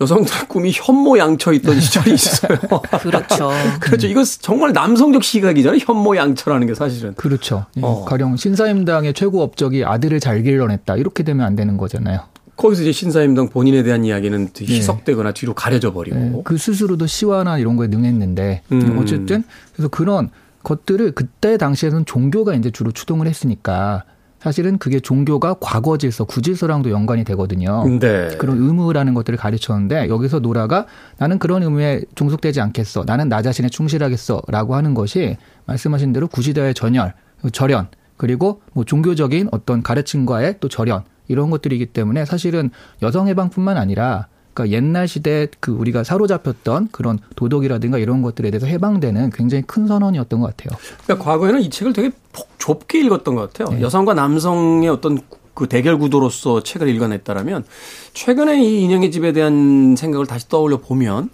Speaker 1: 여성들의 꿈이 현모양처 있던 시절이 [LAUGHS] 있어요.
Speaker 6: 그렇죠. [LAUGHS]
Speaker 1: 그렇죠. 이거 정말 남성적 시각이잖아요. 현모양처라는 게 사실은.
Speaker 7: 그렇죠. 예,
Speaker 1: 어.
Speaker 7: 가령 신사임당의 최고 업적이 아들을 잘 길러냈다 이렇게 되면 안 되는 거잖아요.
Speaker 1: 거기서 이제 신사임당 본인에 대한 이야기는 희석되거나 뒤로 가려져
Speaker 7: 예,
Speaker 1: 버리고.
Speaker 7: 그 스스로도 시화나 이런 거에 능했는데
Speaker 1: 음.
Speaker 7: 어쨌든 그래서 그런 것들을 그때 당시에는 종교가 이제 주로 추동을 했으니까 사실은 그게 종교가 과거 질서, 구질서랑도 연관이 되거든요.
Speaker 1: 네.
Speaker 7: 그런 의무라는 것들을 가르쳤는데 여기서 노라가 나는 그런 의무에 종속되지 않겠어. 나는 나 자신에 충실하겠어라고 하는 것이 말씀하신 대로 구시대의 전열, 절연 그리고 뭐 종교적인 어떤 가르침과의 또 절연 이런 것들이기 때문에 사실은 여성 해방뿐만 아니라 그러니까 옛날 시대 그 우리가 사로잡혔던 그런 도덕이라든가 이런 것들에 대해서 해방되는 굉장히 큰 선언이었던 것 같아요.
Speaker 1: 그러니까 과거에는 이 책을 되게 폭 좁게 읽었던 것 같아요.
Speaker 7: 네.
Speaker 1: 여성과 남성의 어떤 그 대결 구도로서 책을 읽어냈다라면 최근에 이 인형의 집에 대한 생각을 다시 떠올려 보면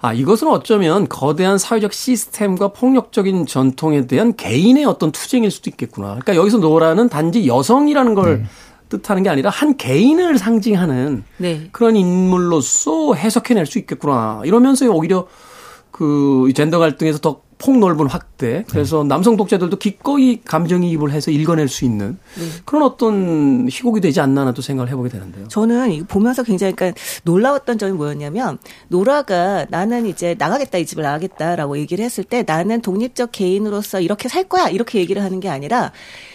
Speaker 1: 아 이것은 어쩌면 거대한 사회적 시스템과 폭력적인 전통에 대한 개인의 어떤 투쟁일 수도 있겠구나. 그러니까 여기서 노라는 단지 여성이라는 걸 뜻하는 게 아니라 한 개인을 상징하는
Speaker 6: 네.
Speaker 1: 그런 인물로서 해석해낼 수 있겠구나. 이러면서 오히려 그 젠더 갈등에서 더 폭넓은 확대. 그래서 남성 독자들도 기꺼이 감정이입을 해서 읽어낼 수 있는 그런 어떤 희곡이 되지 않나 또 생각을 해보게 되는데요.
Speaker 6: 저는 이거 보면서 굉장히 그러니까 놀라웠던 점이 뭐였냐면 노라가 나는 이제 나가겠다 이 집을 나가겠다라고 얘기를 했을 때 나는 독립적 개인으로서 이렇게 살 거야 이렇게 얘기를 하는 게 아니라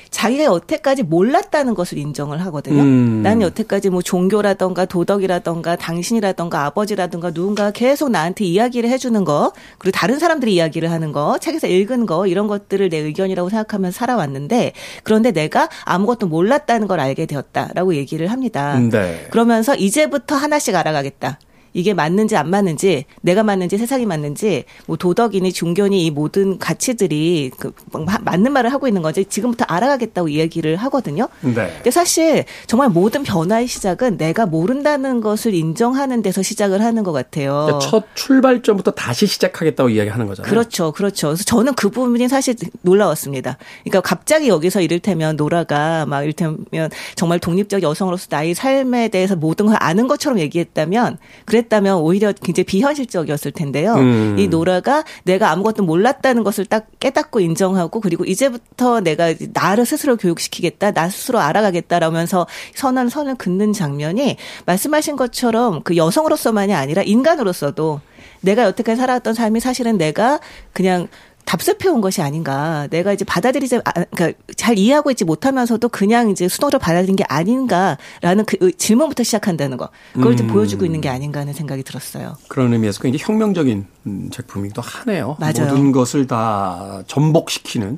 Speaker 6: 자기가 여태까지 몰랐다는 것을 인정을 하거든요.
Speaker 1: 음.
Speaker 6: 나는 여태까지 뭐 종교라던가 도덕이라던가 당신이라던가 아버지라던가 누군가 계속 나한테 이야기를 해주는 거 그리고 다른 사람들이 이야기를 하는 거 책에서 읽은 거 이런 것들을 내 의견이라고 생각하면서 살아왔는데 그런데 내가 아무것도 몰랐다는 걸 알게 되었다라고 얘기를 합니다.
Speaker 1: 네.
Speaker 6: 그러면서 이제부터 하나씩 알아가겠다. 이게 맞는지 안 맞는지, 내가 맞는지 세상이 맞는지, 뭐 도덕이니 종교니 이 모든 가치들이 그 마- 맞는 말을 하고 있는 건지 지금부터 알아가겠다고 이야기를 하거든요.
Speaker 1: 네.
Speaker 6: 근데 사실 정말 모든 변화의 시작은 내가 모른다는 것을 인정하는 데서 시작을 하는 것 같아요.
Speaker 1: 그러니까 첫 출발점부터 다시 시작하겠다고 이야기하는 거잖아요.
Speaker 6: 그렇죠, 그렇죠. 그래서 저는 그 부분이 사실 놀라웠습니다. 그러니까 갑자기 여기서 이를테면 노라가 막 이를테면 정말 독립적 여성으로서 나의 삶에 대해서 모든 걸 아는 것처럼 얘기했다면 그랬 했다면 오히려 굉장히 비현실적이었을 텐데요.
Speaker 1: 음.
Speaker 6: 이 노라가 내가 아무것도 몰랐다는 것을 딱 깨닫고 인정하고 그리고 이제부터 내가 나를 스스로 교육시키겠다, 나 스스로 알아가겠다라면서 선언 선을 긋는 장면이 말씀하신 것처럼 그 여성으로서만이 아니라 인간으로서도 내가 여태까지 살아왔던 삶이 사실은 내가 그냥 답습해 온 것이 아닌가. 내가 이제 받아들이지, 아, 그러니까 잘 이해하고 있지 못하면서도 그냥 이제 수노를 받아들인 게 아닌가라는 그 질문부터 시작한다는 거. 그걸 좀
Speaker 1: 음.
Speaker 6: 보여주고 있는 게 아닌가 하는 생각이 들었어요.
Speaker 1: 그런 의미에서 굉장히 혁명적인 음, 제품이기도 하네요.
Speaker 6: 맞아요.
Speaker 1: 모든 것을 다 전복시키는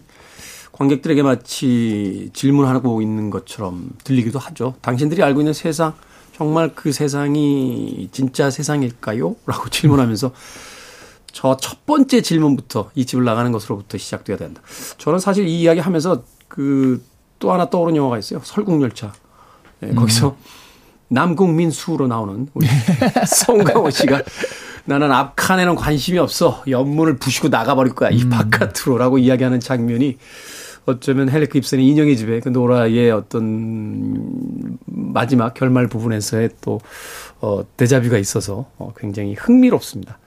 Speaker 1: 관객들에게 마치 질문하고 있는 것처럼 들리기도 하죠. 당신들이 알고 있는 세상, 정말 그 세상이 진짜 세상일까요? 라고 [LAUGHS] 질문하면서 저 첫 번째 질문부터 이 집을 나가는 것으로부터 시작돼야 된다. 저는 사실 이 이야기 하면서 그 또 하나 떠오른 영화가 있어요. 설국열차. 네, 거기서 남궁민 수로 나오는 우리 [LAUGHS] 송강호 씨가 나는 앞칸에는 관심이 없어. 연문을 부시고 나가버릴 거야. 이 바깥으로라고 이야기하는 장면이 어쩌면 헬리크 입슨의 인형의 집에 그 노라의 어떤 마지막 결말 부분에서의 또, 어, 데자뷰가 있어서 어, 굉장히 흥미롭습니다.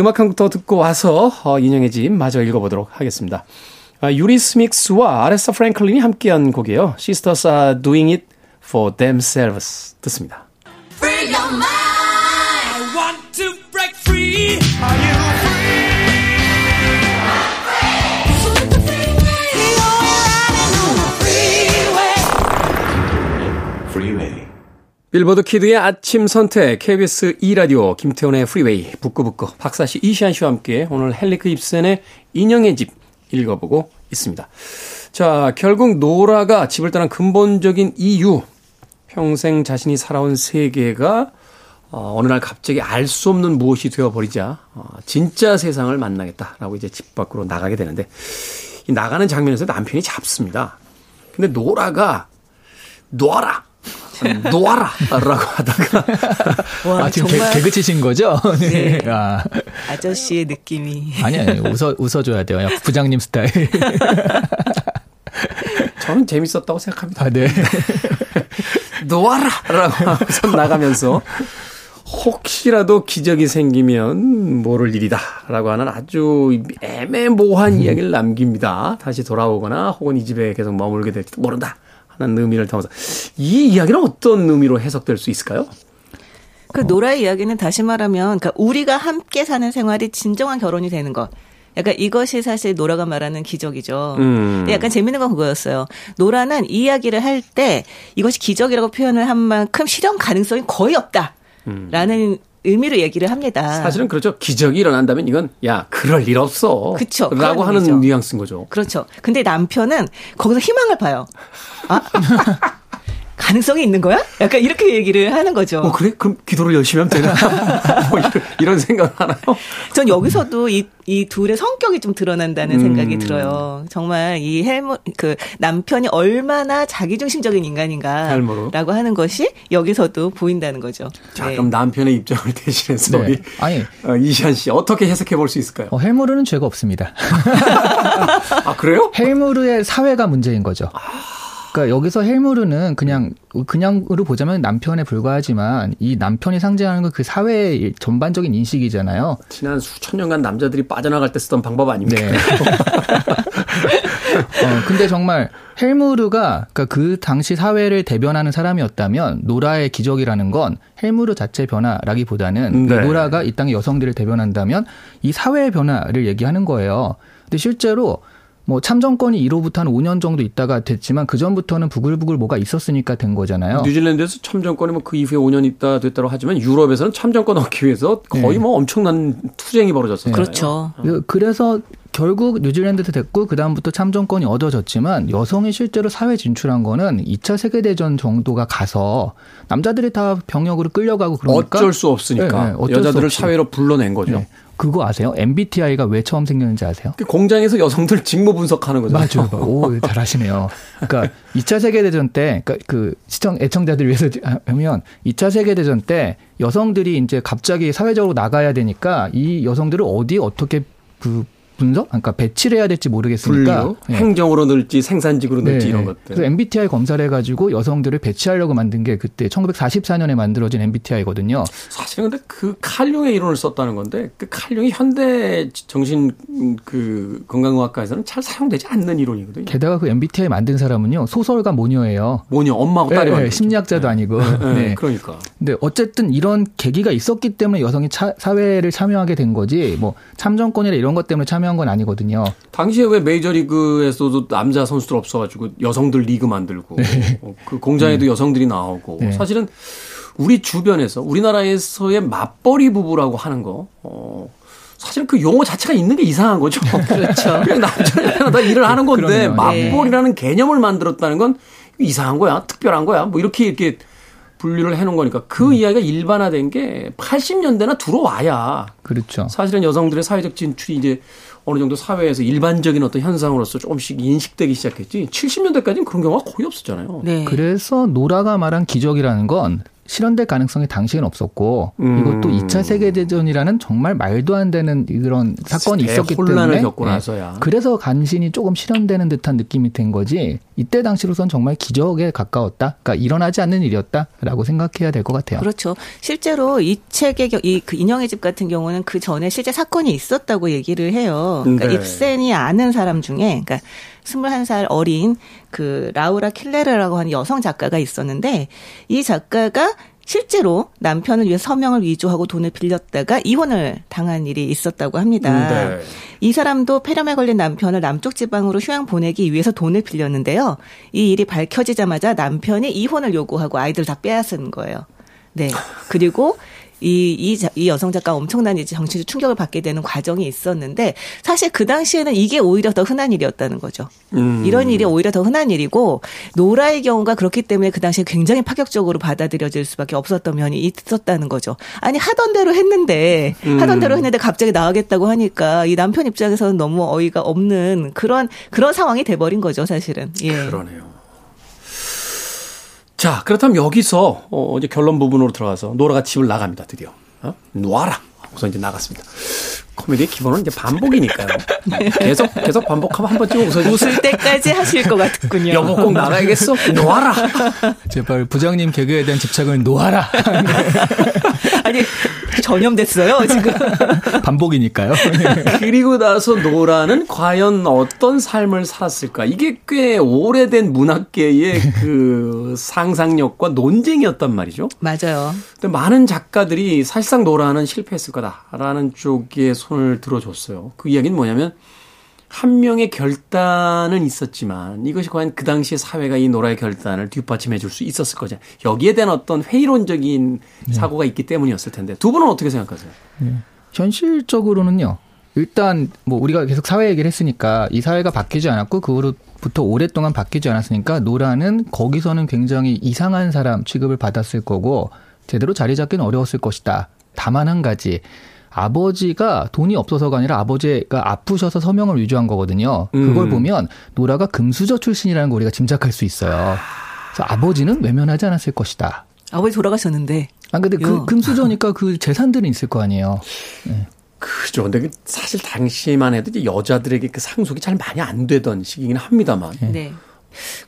Speaker 1: 음악 한 곡 더 듣고 와서 어, 인형의 집 마저 읽어보도록 하겠습니다. 아, 유리 스믹스와 아레사 프랭클린이 함께한 곡이에요. Sisters are doing it for themselves. 듣습니다.
Speaker 4: Free your mind.
Speaker 8: I want to break free.
Speaker 1: 빌보드 키드의 아침 선택 KBS 2라디오 김태훈의 프리웨이 북구북구 박사씨 이시안 씨와 함께 오늘 헨리크 입센의 인형의 집 읽어보고 있습니다. 자 결국 노라가 집을 떠난 근본적인 이유 평생 자신이 살아온 세계가 어, 어느 날 갑자기 알 수 없는 무엇이 되어버리자 어, 진짜 세상을 만나겠다라고 이제 집 밖으로 나가게 되는데 이 나가는 장면에서 남편이 잡습니다. 근데 노라가 놔라 놓아라! 라고 하다가, [LAUGHS]
Speaker 6: 와,
Speaker 7: 아, 지금
Speaker 6: 정말
Speaker 7: 개, 개그 치신 거죠? 네. 아,
Speaker 6: 아저씨의 느낌이.
Speaker 7: 아니, 아니, 웃어, 웃어줘야 돼요. 약간 부장님 스타일. [LAUGHS]
Speaker 1: 저는 재밌었다고 생각합니다.
Speaker 7: 아, 네. [LAUGHS]
Speaker 1: 놓아라! 라고 하고서 나가면서, 혹시라도 기적이 생기면 모를 일이다. 라고 하는 아주 애매모호한 이야기를 남깁니다. 다시 돌아오거나 혹은 이 집에 계속 머물게 될지도 모른다. 하는 의미를 담아서. 이 이야기는 어떤 의미로 해석될 수 있을까요?
Speaker 6: 그 노라의 이야기는 다시 말하면, 그러니까 우리가 함께 사는 생활이 진정한 결혼이 되는 것. 약간 이것이 사실 노라가 말하는 기적이죠.
Speaker 1: 음.
Speaker 6: 약간 재밌는 건 그거였어요. 노라는 이 이야기를 할 때 이것이 기적이라고 표현을 한 만큼 실현 가능성이 거의 없다. 라는 의미로 얘기를 합니다.
Speaker 1: 음. 사실은 그렇죠. 기적이 일어난다면 이건, 야, 그럴 일 없어.
Speaker 6: 그쵸,
Speaker 1: 라고 하는
Speaker 6: 의미죠.
Speaker 1: 뉘앙스인 거죠.
Speaker 6: 그렇죠. 근데 남편은 거기서 희망을 봐요. 아, 가능성이 있는 거야? 약간 이렇게 얘기를 하는 거죠.
Speaker 1: 어, 그래? 그럼 기도를 열심히 하면 되나? [LAUGHS] 뭐 이런, 이런 생각 하나요?
Speaker 6: 전 여기서도 이, 이 둘의 성격이 좀 드러난다는
Speaker 1: 음.
Speaker 6: 생각이 들어요. 정말 이 헬무, 그 남편이 얼마나 자기중심적인 인간인가라고
Speaker 1: 헬무르.
Speaker 6: 하는 것이 여기서도 보인다는 거죠.
Speaker 1: 자,
Speaker 6: 네.
Speaker 1: 그럼 남편의 입장을 대신해서
Speaker 7: 네.
Speaker 1: 우리
Speaker 7: 아니.
Speaker 1: 어, 이시안 씨 어떻게 해석해 볼 수 있을까요?
Speaker 7: 어, 헬무르는 죄가 없습니다. [LAUGHS]
Speaker 1: 아, 그래요?
Speaker 7: 헬무르의 사회가 문제인 거죠. 그러니까 여기서 헬무르는 그냥 그냥으로 보자면 남편에 불과하지만 이 남편이 상징하는 건 그 사회의 전반적인 인식이잖아요.
Speaker 1: 지난 수천 년간 남자들이 빠져나갈 때 쓰던 방법 아닙니까?
Speaker 7: 네. [LAUGHS] 어, 근데 정말 헬무르가 그러니까 그 당시 사회를 대변하는 사람이었다면 노라의 기적이라는 건 헬무르 자체 변화라기보다는
Speaker 1: 네.
Speaker 7: 노라가 이 땅의 여성들을 대변한다면 이 사회의 변화를 얘기하는 거예요. 근데 실제로 뭐 참정권이 1호부터 한 5년 정도 있다가 됐지만 그 전부터는 부글부글 뭐가 있었으니까 된 거잖아요.
Speaker 1: 뉴질랜드에서 참정권이 뭐 그 이후에 5년 있다 됐다고 하지만 유럽에서는 참정권 얻기 위해서 거의
Speaker 7: 네.
Speaker 1: 뭐 엄청난 투쟁이 벌어졌었잖아요.
Speaker 6: 그렇죠.
Speaker 7: 그- 그래서 결국 뉴질랜드도 됐고 그 다음부터 참정권이 얻어졌지만 여성이 실제로 사회 진출한 거는 2차 세계 대전 정도가 가서 남자들이 다 병역으로 끌려가고 그러니까
Speaker 1: 어쩔 수 없으니까
Speaker 7: 네, 네, 어쩔 수
Speaker 1: 여자들을
Speaker 7: 없이.
Speaker 1: 사회로 불러낸 거죠.
Speaker 7: 네. 그거 아세요? MBTI가 왜 처음 생겼는지 아세요?
Speaker 1: 그 공장에서 여성들 직무 분석하는 거죠.
Speaker 7: 맞아요. 오, 잘하시네요. 그러니까 2차 세계대전 때, 그러니까 그 시청, 애청자들 위해서 하면 2차 세계대전 때 여성들이 이제 갑자기 사회적으로 나가야 되니까 이 여성들을 어디 어떻게 그 분석, 그러니까 배치를 해야 될지 모르겠으니까 예.
Speaker 1: 행정으로 넣을지 생산직으로 넣을지
Speaker 7: 네.
Speaker 1: 이런 것들.
Speaker 7: 그래서 MBTI 검사를 해가지고 여성들을 배치하려고 만든 게 그때 1944년에 만들어진 MBTI거든요.
Speaker 1: 사실은 근데 그 칼융의 이론을 썼다는 건데 그 칼융이 현대 정신 그 건강의학과에서는 잘 사용되지 않는 이론이거든요.
Speaker 7: 게다가 그 MBTI 만든 사람은요 소설가 모녀예요.
Speaker 1: 뭐냐 엄마하고 딸이
Speaker 7: 예, 예,
Speaker 1: 만든
Speaker 7: 심리학자도 아니고.
Speaker 1: 네,
Speaker 7: 네.
Speaker 1: 그러니까.
Speaker 7: 근데 어쨌든 이런 계기가 있었기 때문에 여성이 차- 사회를 참여하게 된 거지 뭐 참정권이나 이런 것 때문에 참여 한 건 아니거든요.
Speaker 1: 당시에 왜 메이저리그에서도 남자 선수들 없어가지고 여성들 리그 만들고 어, 그 공장에도 여성들이 나오고
Speaker 7: 네.
Speaker 1: 사실은 우리 주변에서 우리나라에서의 맞벌이 부부라고 하는 거 어, 사실은 그 용어 자체가 있는 게 이상한 거죠. [LAUGHS] 그렇죠. 그냥 남자랑 다 일을 하는 건데
Speaker 7: 그러네요.
Speaker 1: 맞벌이라는 개념을 만들었다는 건 이상한 거야, 특별한 거야, 뭐 이렇게 이렇게 분류를 해놓은 거니까 그
Speaker 7: 음.
Speaker 1: 이야기가 일반화된 게 80년대나 들어와야
Speaker 7: 그렇죠.
Speaker 1: 사실은 여성들의 사회적 진출이 이제 어느 정도 사회에서 일반적인 어떤 현상으로서 조금씩 인식되기 시작했지 70년대까지는 그런 경우가 거의 없었잖아요.
Speaker 6: 네.
Speaker 7: 그래서 노라가 말한 기적이라는 건 실현될 가능성이 당시엔 없었고
Speaker 1: 음.
Speaker 7: 이것도 2차 세계 대전이라는 정말 말도 안 되는 이런 사건이 있었기
Speaker 1: 혼란을
Speaker 7: 때문에
Speaker 1: 겪고
Speaker 7: 예.
Speaker 1: 나서야.
Speaker 7: 그래서 간신히 조금 실현되는 듯한 느낌이 된 거지 이때 당시로선 정말 기적에 가까웠다. 그러니까 일어나지 않는 일이었다라고 생각해야 될 것 같아요.
Speaker 6: 그렇죠. 실제로 이 책의 경- 이그 인형의 집 같은 경우는 그 전에 실제 사건이 있었다고 얘기를 해요. 그러니까
Speaker 1: 네.
Speaker 6: 입센이 아는 사람 중에 그러니까 21살 어린 그 라우라 킬레르라고 하는 여성 작가가 있었는데 이 작가가 실제로 남편을 위해 서명을 위조하고 돈을 빌렸다가 이혼을 당한 일이 있었다고 합니다.
Speaker 1: 네.
Speaker 6: 이 사람도 폐렴에 걸린 남편을 남쪽 지방으로 휴양 보내기 위해서 돈을 빌렸는데요. 이 일이 밝혀지자마자 남편이 이혼을 요구하고 아이들 다 빼앗은 거예요. 네. 그리고 이, 이, 자- 이 여성 작가 엄청난 이제 정치적 충격을 받게 되는 과정이 있었는데 사실 그 당시에는 이게 오히려 더 흔한 일이었다는 거죠.
Speaker 1: 음.
Speaker 6: 이런 일이 오히려 더 흔한 일이고 노라의 경우가 그렇기 때문에 그 당시에 굉장히 파격적으로 받아들여질 수밖에 없었던 면이 있었다는 거죠. 아니 하던 대로 했는데
Speaker 1: 음.
Speaker 6: 하던 대로 했는데 갑자기 나가겠다고 하니까 이 남편 입장에서는 너무 어이가 없는 그런 그런 상황이 돼버린 거죠 사실은. 예.
Speaker 1: 그러네요. 자, 그렇다면 여기서 어, 이제 결론 부분으로 들어가서 노라가 집을 나갑니다. 드디어 어? 놔라. 하고서 이제 나갔습니다. 코미디의 기본은 이제 반복이니까요. 계속 계속 반복하면 한 번쯤 웃어주세요.
Speaker 6: 웃을 때까지 하실 것 같군요.
Speaker 1: 여보 꼭 나가야겠어. 놓아라.
Speaker 7: 제발 부장님 개그에 대한 집착을 놓아라. [LAUGHS]
Speaker 6: 아니 전염됐어요 지금.
Speaker 7: 반복이니까요. [LAUGHS]
Speaker 1: 그리고 나서 노라는 과연 어떤 삶을 살았을까? 이게 꽤 오래된 문학계의 그 상상력과 논쟁이었단 말이죠.
Speaker 6: 맞아요.
Speaker 1: 근데 많은 작가들이 사실상 노라는 실패했을 거다라는 쪽에 손을 들어줬어요. 그 이야기는 뭐냐면 한 명의 결단은 있었지만 이것이 과연 그 당시의 사회가 이 노라의 결단을 뒷받침해 줄 수 있었을 거냐. 여기에 대한 어떤 회의론적인 사고가 있기 때문이었을 텐데 두 분은 어떻게 생각하세요?
Speaker 7: 현실적으로는요. 일단 뭐 우리가 계속 사회 얘기를 했으니까 이 사회가 바뀌지 않았고 그 후로부터 오랫동안 바뀌지 않았으니까 노라는 거기서는 굉장히 이상한 사람 취급을 받았을 거고 제대로 자리 잡기는 어려웠을 것이다. 다만 한 가지 아버지가 돈이 없어서가 아니라 아버지가 아프셔서 서명을 위조한 거거든요. 그걸
Speaker 1: 음.
Speaker 7: 보면 노라가 금수저 출신이라는 걸 우리가 짐작할 수 있어요. 그래서 아버지는 외면하지 않았을 것이다.
Speaker 6: 아버지 돌아가셨는데.
Speaker 7: 아 근데 그
Speaker 6: 요.
Speaker 7: 금수저니까 그 재산들은 있을 거 아니에요.
Speaker 1: 그죠. 근데 그 사실 당시만 해도 이제 여자들에게 그 상속이 잘 많이 안 되던 시기긴 합니다만.
Speaker 6: 네.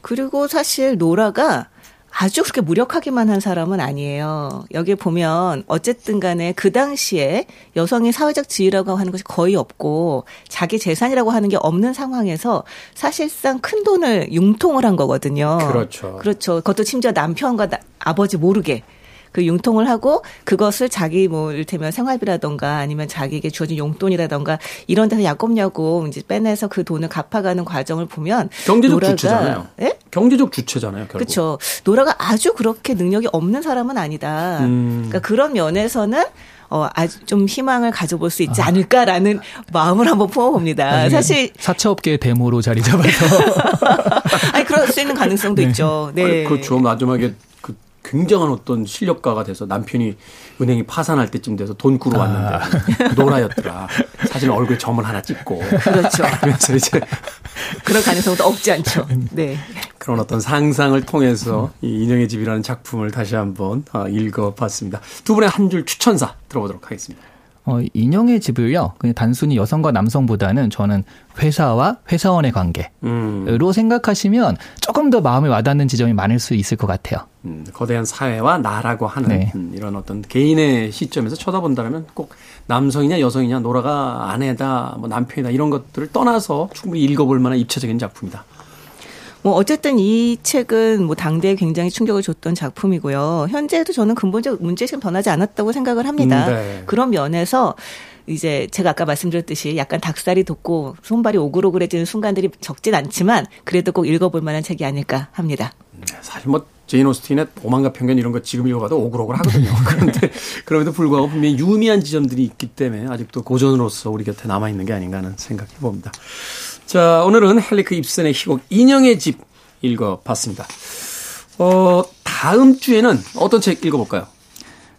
Speaker 6: 그리고 사실 노라가 아주 그렇게 무력하기만 한 사람은 아니에요. 여기 보면 어쨌든 간에 그 당시에 여성의 사회적 지위라고 하는 것이 거의 없고 자기 재산이라고 하는 게 없는 상황에서 사실상 큰 돈을 융통을 한 거거든요.
Speaker 1: 그렇죠.
Speaker 6: 그렇죠. 그것도 심지어 남편과 나- 아버지 모르게 그 융통을 하고 그것을 자기 뭐 이를테면 생활비라던가 아니면 자기에게 주어진 용돈이라던가 이런 데서 야곱야곱 이제 빼내서 그 돈을 갚아가는 과정을 보면
Speaker 1: 경제적
Speaker 6: 노라가-
Speaker 1: 주체잖아요.
Speaker 6: 예?
Speaker 1: 경제적 주체잖아요, 결국.
Speaker 6: 그렇죠. 노라가 아주 그렇게 능력이 없는 사람은 아니다.
Speaker 1: 음.
Speaker 6: 그러니까 그런 면에서는 어, 아주 좀 희망을 가져볼 수 있지 않을까라는 마음을 한번 품어봅니다. 사실,
Speaker 7: 사채업계의 데모로 자리 잡아서 [LAUGHS]
Speaker 6: 아니, 그럴 수 있는 가능성도 있죠. 네.
Speaker 1: 아니, 그렇죠. 마지막에 그 굉장한 어떤 실력가가 돼서 남편이 은행이 파산할 때쯤 돼서 돈 꾸러 왔는데 노라였더라. 사실 얼굴에 점을 하나 찍고.
Speaker 6: 그렇죠.
Speaker 1: 그래서 이제
Speaker 6: 그럴 가능성도 없지 않죠. 네.
Speaker 1: 그런 어떤 상상을 통해서 이 인형의 집이라는 작품을 다시 한번 어, 읽어봤습니다. 두 분의 한 줄 추천사 들어보도록 하겠습니다.
Speaker 7: 어, 인형의 집을요, 그냥 단순히 여성과 남성보다는 저는 회사와 회사원의 관계로
Speaker 1: 음,
Speaker 7: 생각하시면 조금 더 마음에 와닿는 지점이 많을 수 있을 것 같아요.
Speaker 1: 음, 거대한 사회와 나라고 하는
Speaker 7: 네.
Speaker 1: 음, 이런 어떤 개인의 시점에서 쳐다본다면 꼭 남성이냐 여성이냐 노라가 아내다 뭐 남편이다 이런 것들을 떠나서 충분히 읽어볼 만한 입체적인 작품이다.
Speaker 6: 뭐 어쨌든 이 책은 뭐 당대에 굉장히 충격을 줬던 작품이고요. 현재도 저는 근본적 문제의식은 변하지 않았다고 생각을 합니다.
Speaker 1: 음, 네.
Speaker 6: 그런 면에서 이제 제가 아까 말씀드렸듯이 약간 닭살이 돋고 손발이 오글오글해지는 순간들이 적진 않지만 그래도 꼭 읽어볼 만한 책이 아닐까 합니다.
Speaker 1: 네, 사실 뭐 제인 오스틴의 오만과 편견 이런 거 지금 읽어봐도 오글오글 하거든요. [LAUGHS] 그런데 그럼에도 불구하고 분명히 유의미한 지점들이 있기 때문에 아직도 고전으로서 우리 곁에 남아 있는 게 아닌가 하는 생각해 봅니다. 자, 오늘은 헬리크 입슨의 희곡 인형의 집 읽어봤습니다. 어, 다음 주에는 어떤 책 읽어볼까요?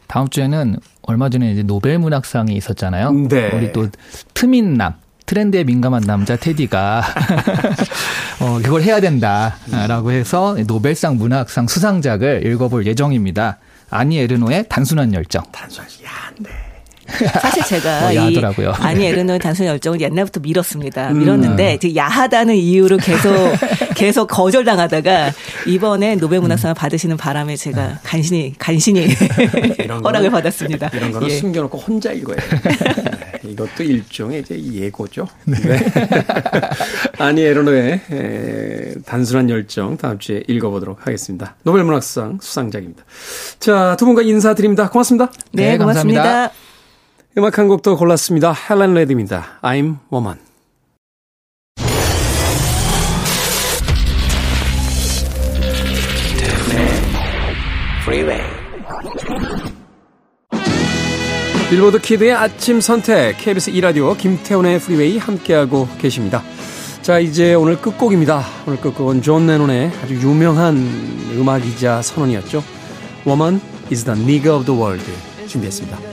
Speaker 7: 다음 주에는 얼마 전에 이제 노벨 문학상이 있었잖아요.
Speaker 1: 네.
Speaker 7: 우리 또 트민남, 트렌드에 민감한 남자 테디가 [LAUGHS] 어, 이걸 해야 된다라고 해서 노벨상 문학상 수상작을 읽어볼 예정입니다. 아니 에르노의 단순한 열정.
Speaker 1: 단순히 야, 네.
Speaker 6: 사실 제가
Speaker 7: 어,
Speaker 6: 이
Speaker 7: 야하더라고요.
Speaker 6: 아니 에르노의 단순 열정을 옛날부터 밀었습니다.
Speaker 1: 음.
Speaker 6: 밀었는데 이제 야하다는 이유로 계속 [LAUGHS] 계속 거절당하다가 이번에 노벨 문학상을 받으시는 바람에 제가 간신히 간신히 [LAUGHS]
Speaker 1: 거는- [LAUGHS]
Speaker 6: 허락을 받았습니다.
Speaker 1: 이런 거는
Speaker 6: 예.
Speaker 1: 숨겨놓고 혼자. 네, 이것도 일종의 이제 예고죠. 네. 아니 에르노의 에, 단순한 열정 다음 주에 읽어보도록 하겠습니다. 노벨 문학상 수상작입니다. 자, 두 분과 인사드립니다. 고맙습니다.
Speaker 6: 네,
Speaker 7: 네, 감사합니다.
Speaker 6: 고맙습니다.
Speaker 1: 음악 한곡더 골랐습니다. 헬렌 레디입니다. I'm Woman. 빌보드 키드의 아침 선택 KBS 2라디오 김태훈의 프리웨이 함께하고 계십니다. 자 이제 오늘 끝곡입니다. 오늘 끝곡은 존 레논의 아주 유명한 음악이자 선언이었죠. Woman is the nigger of the world 준비했습니다.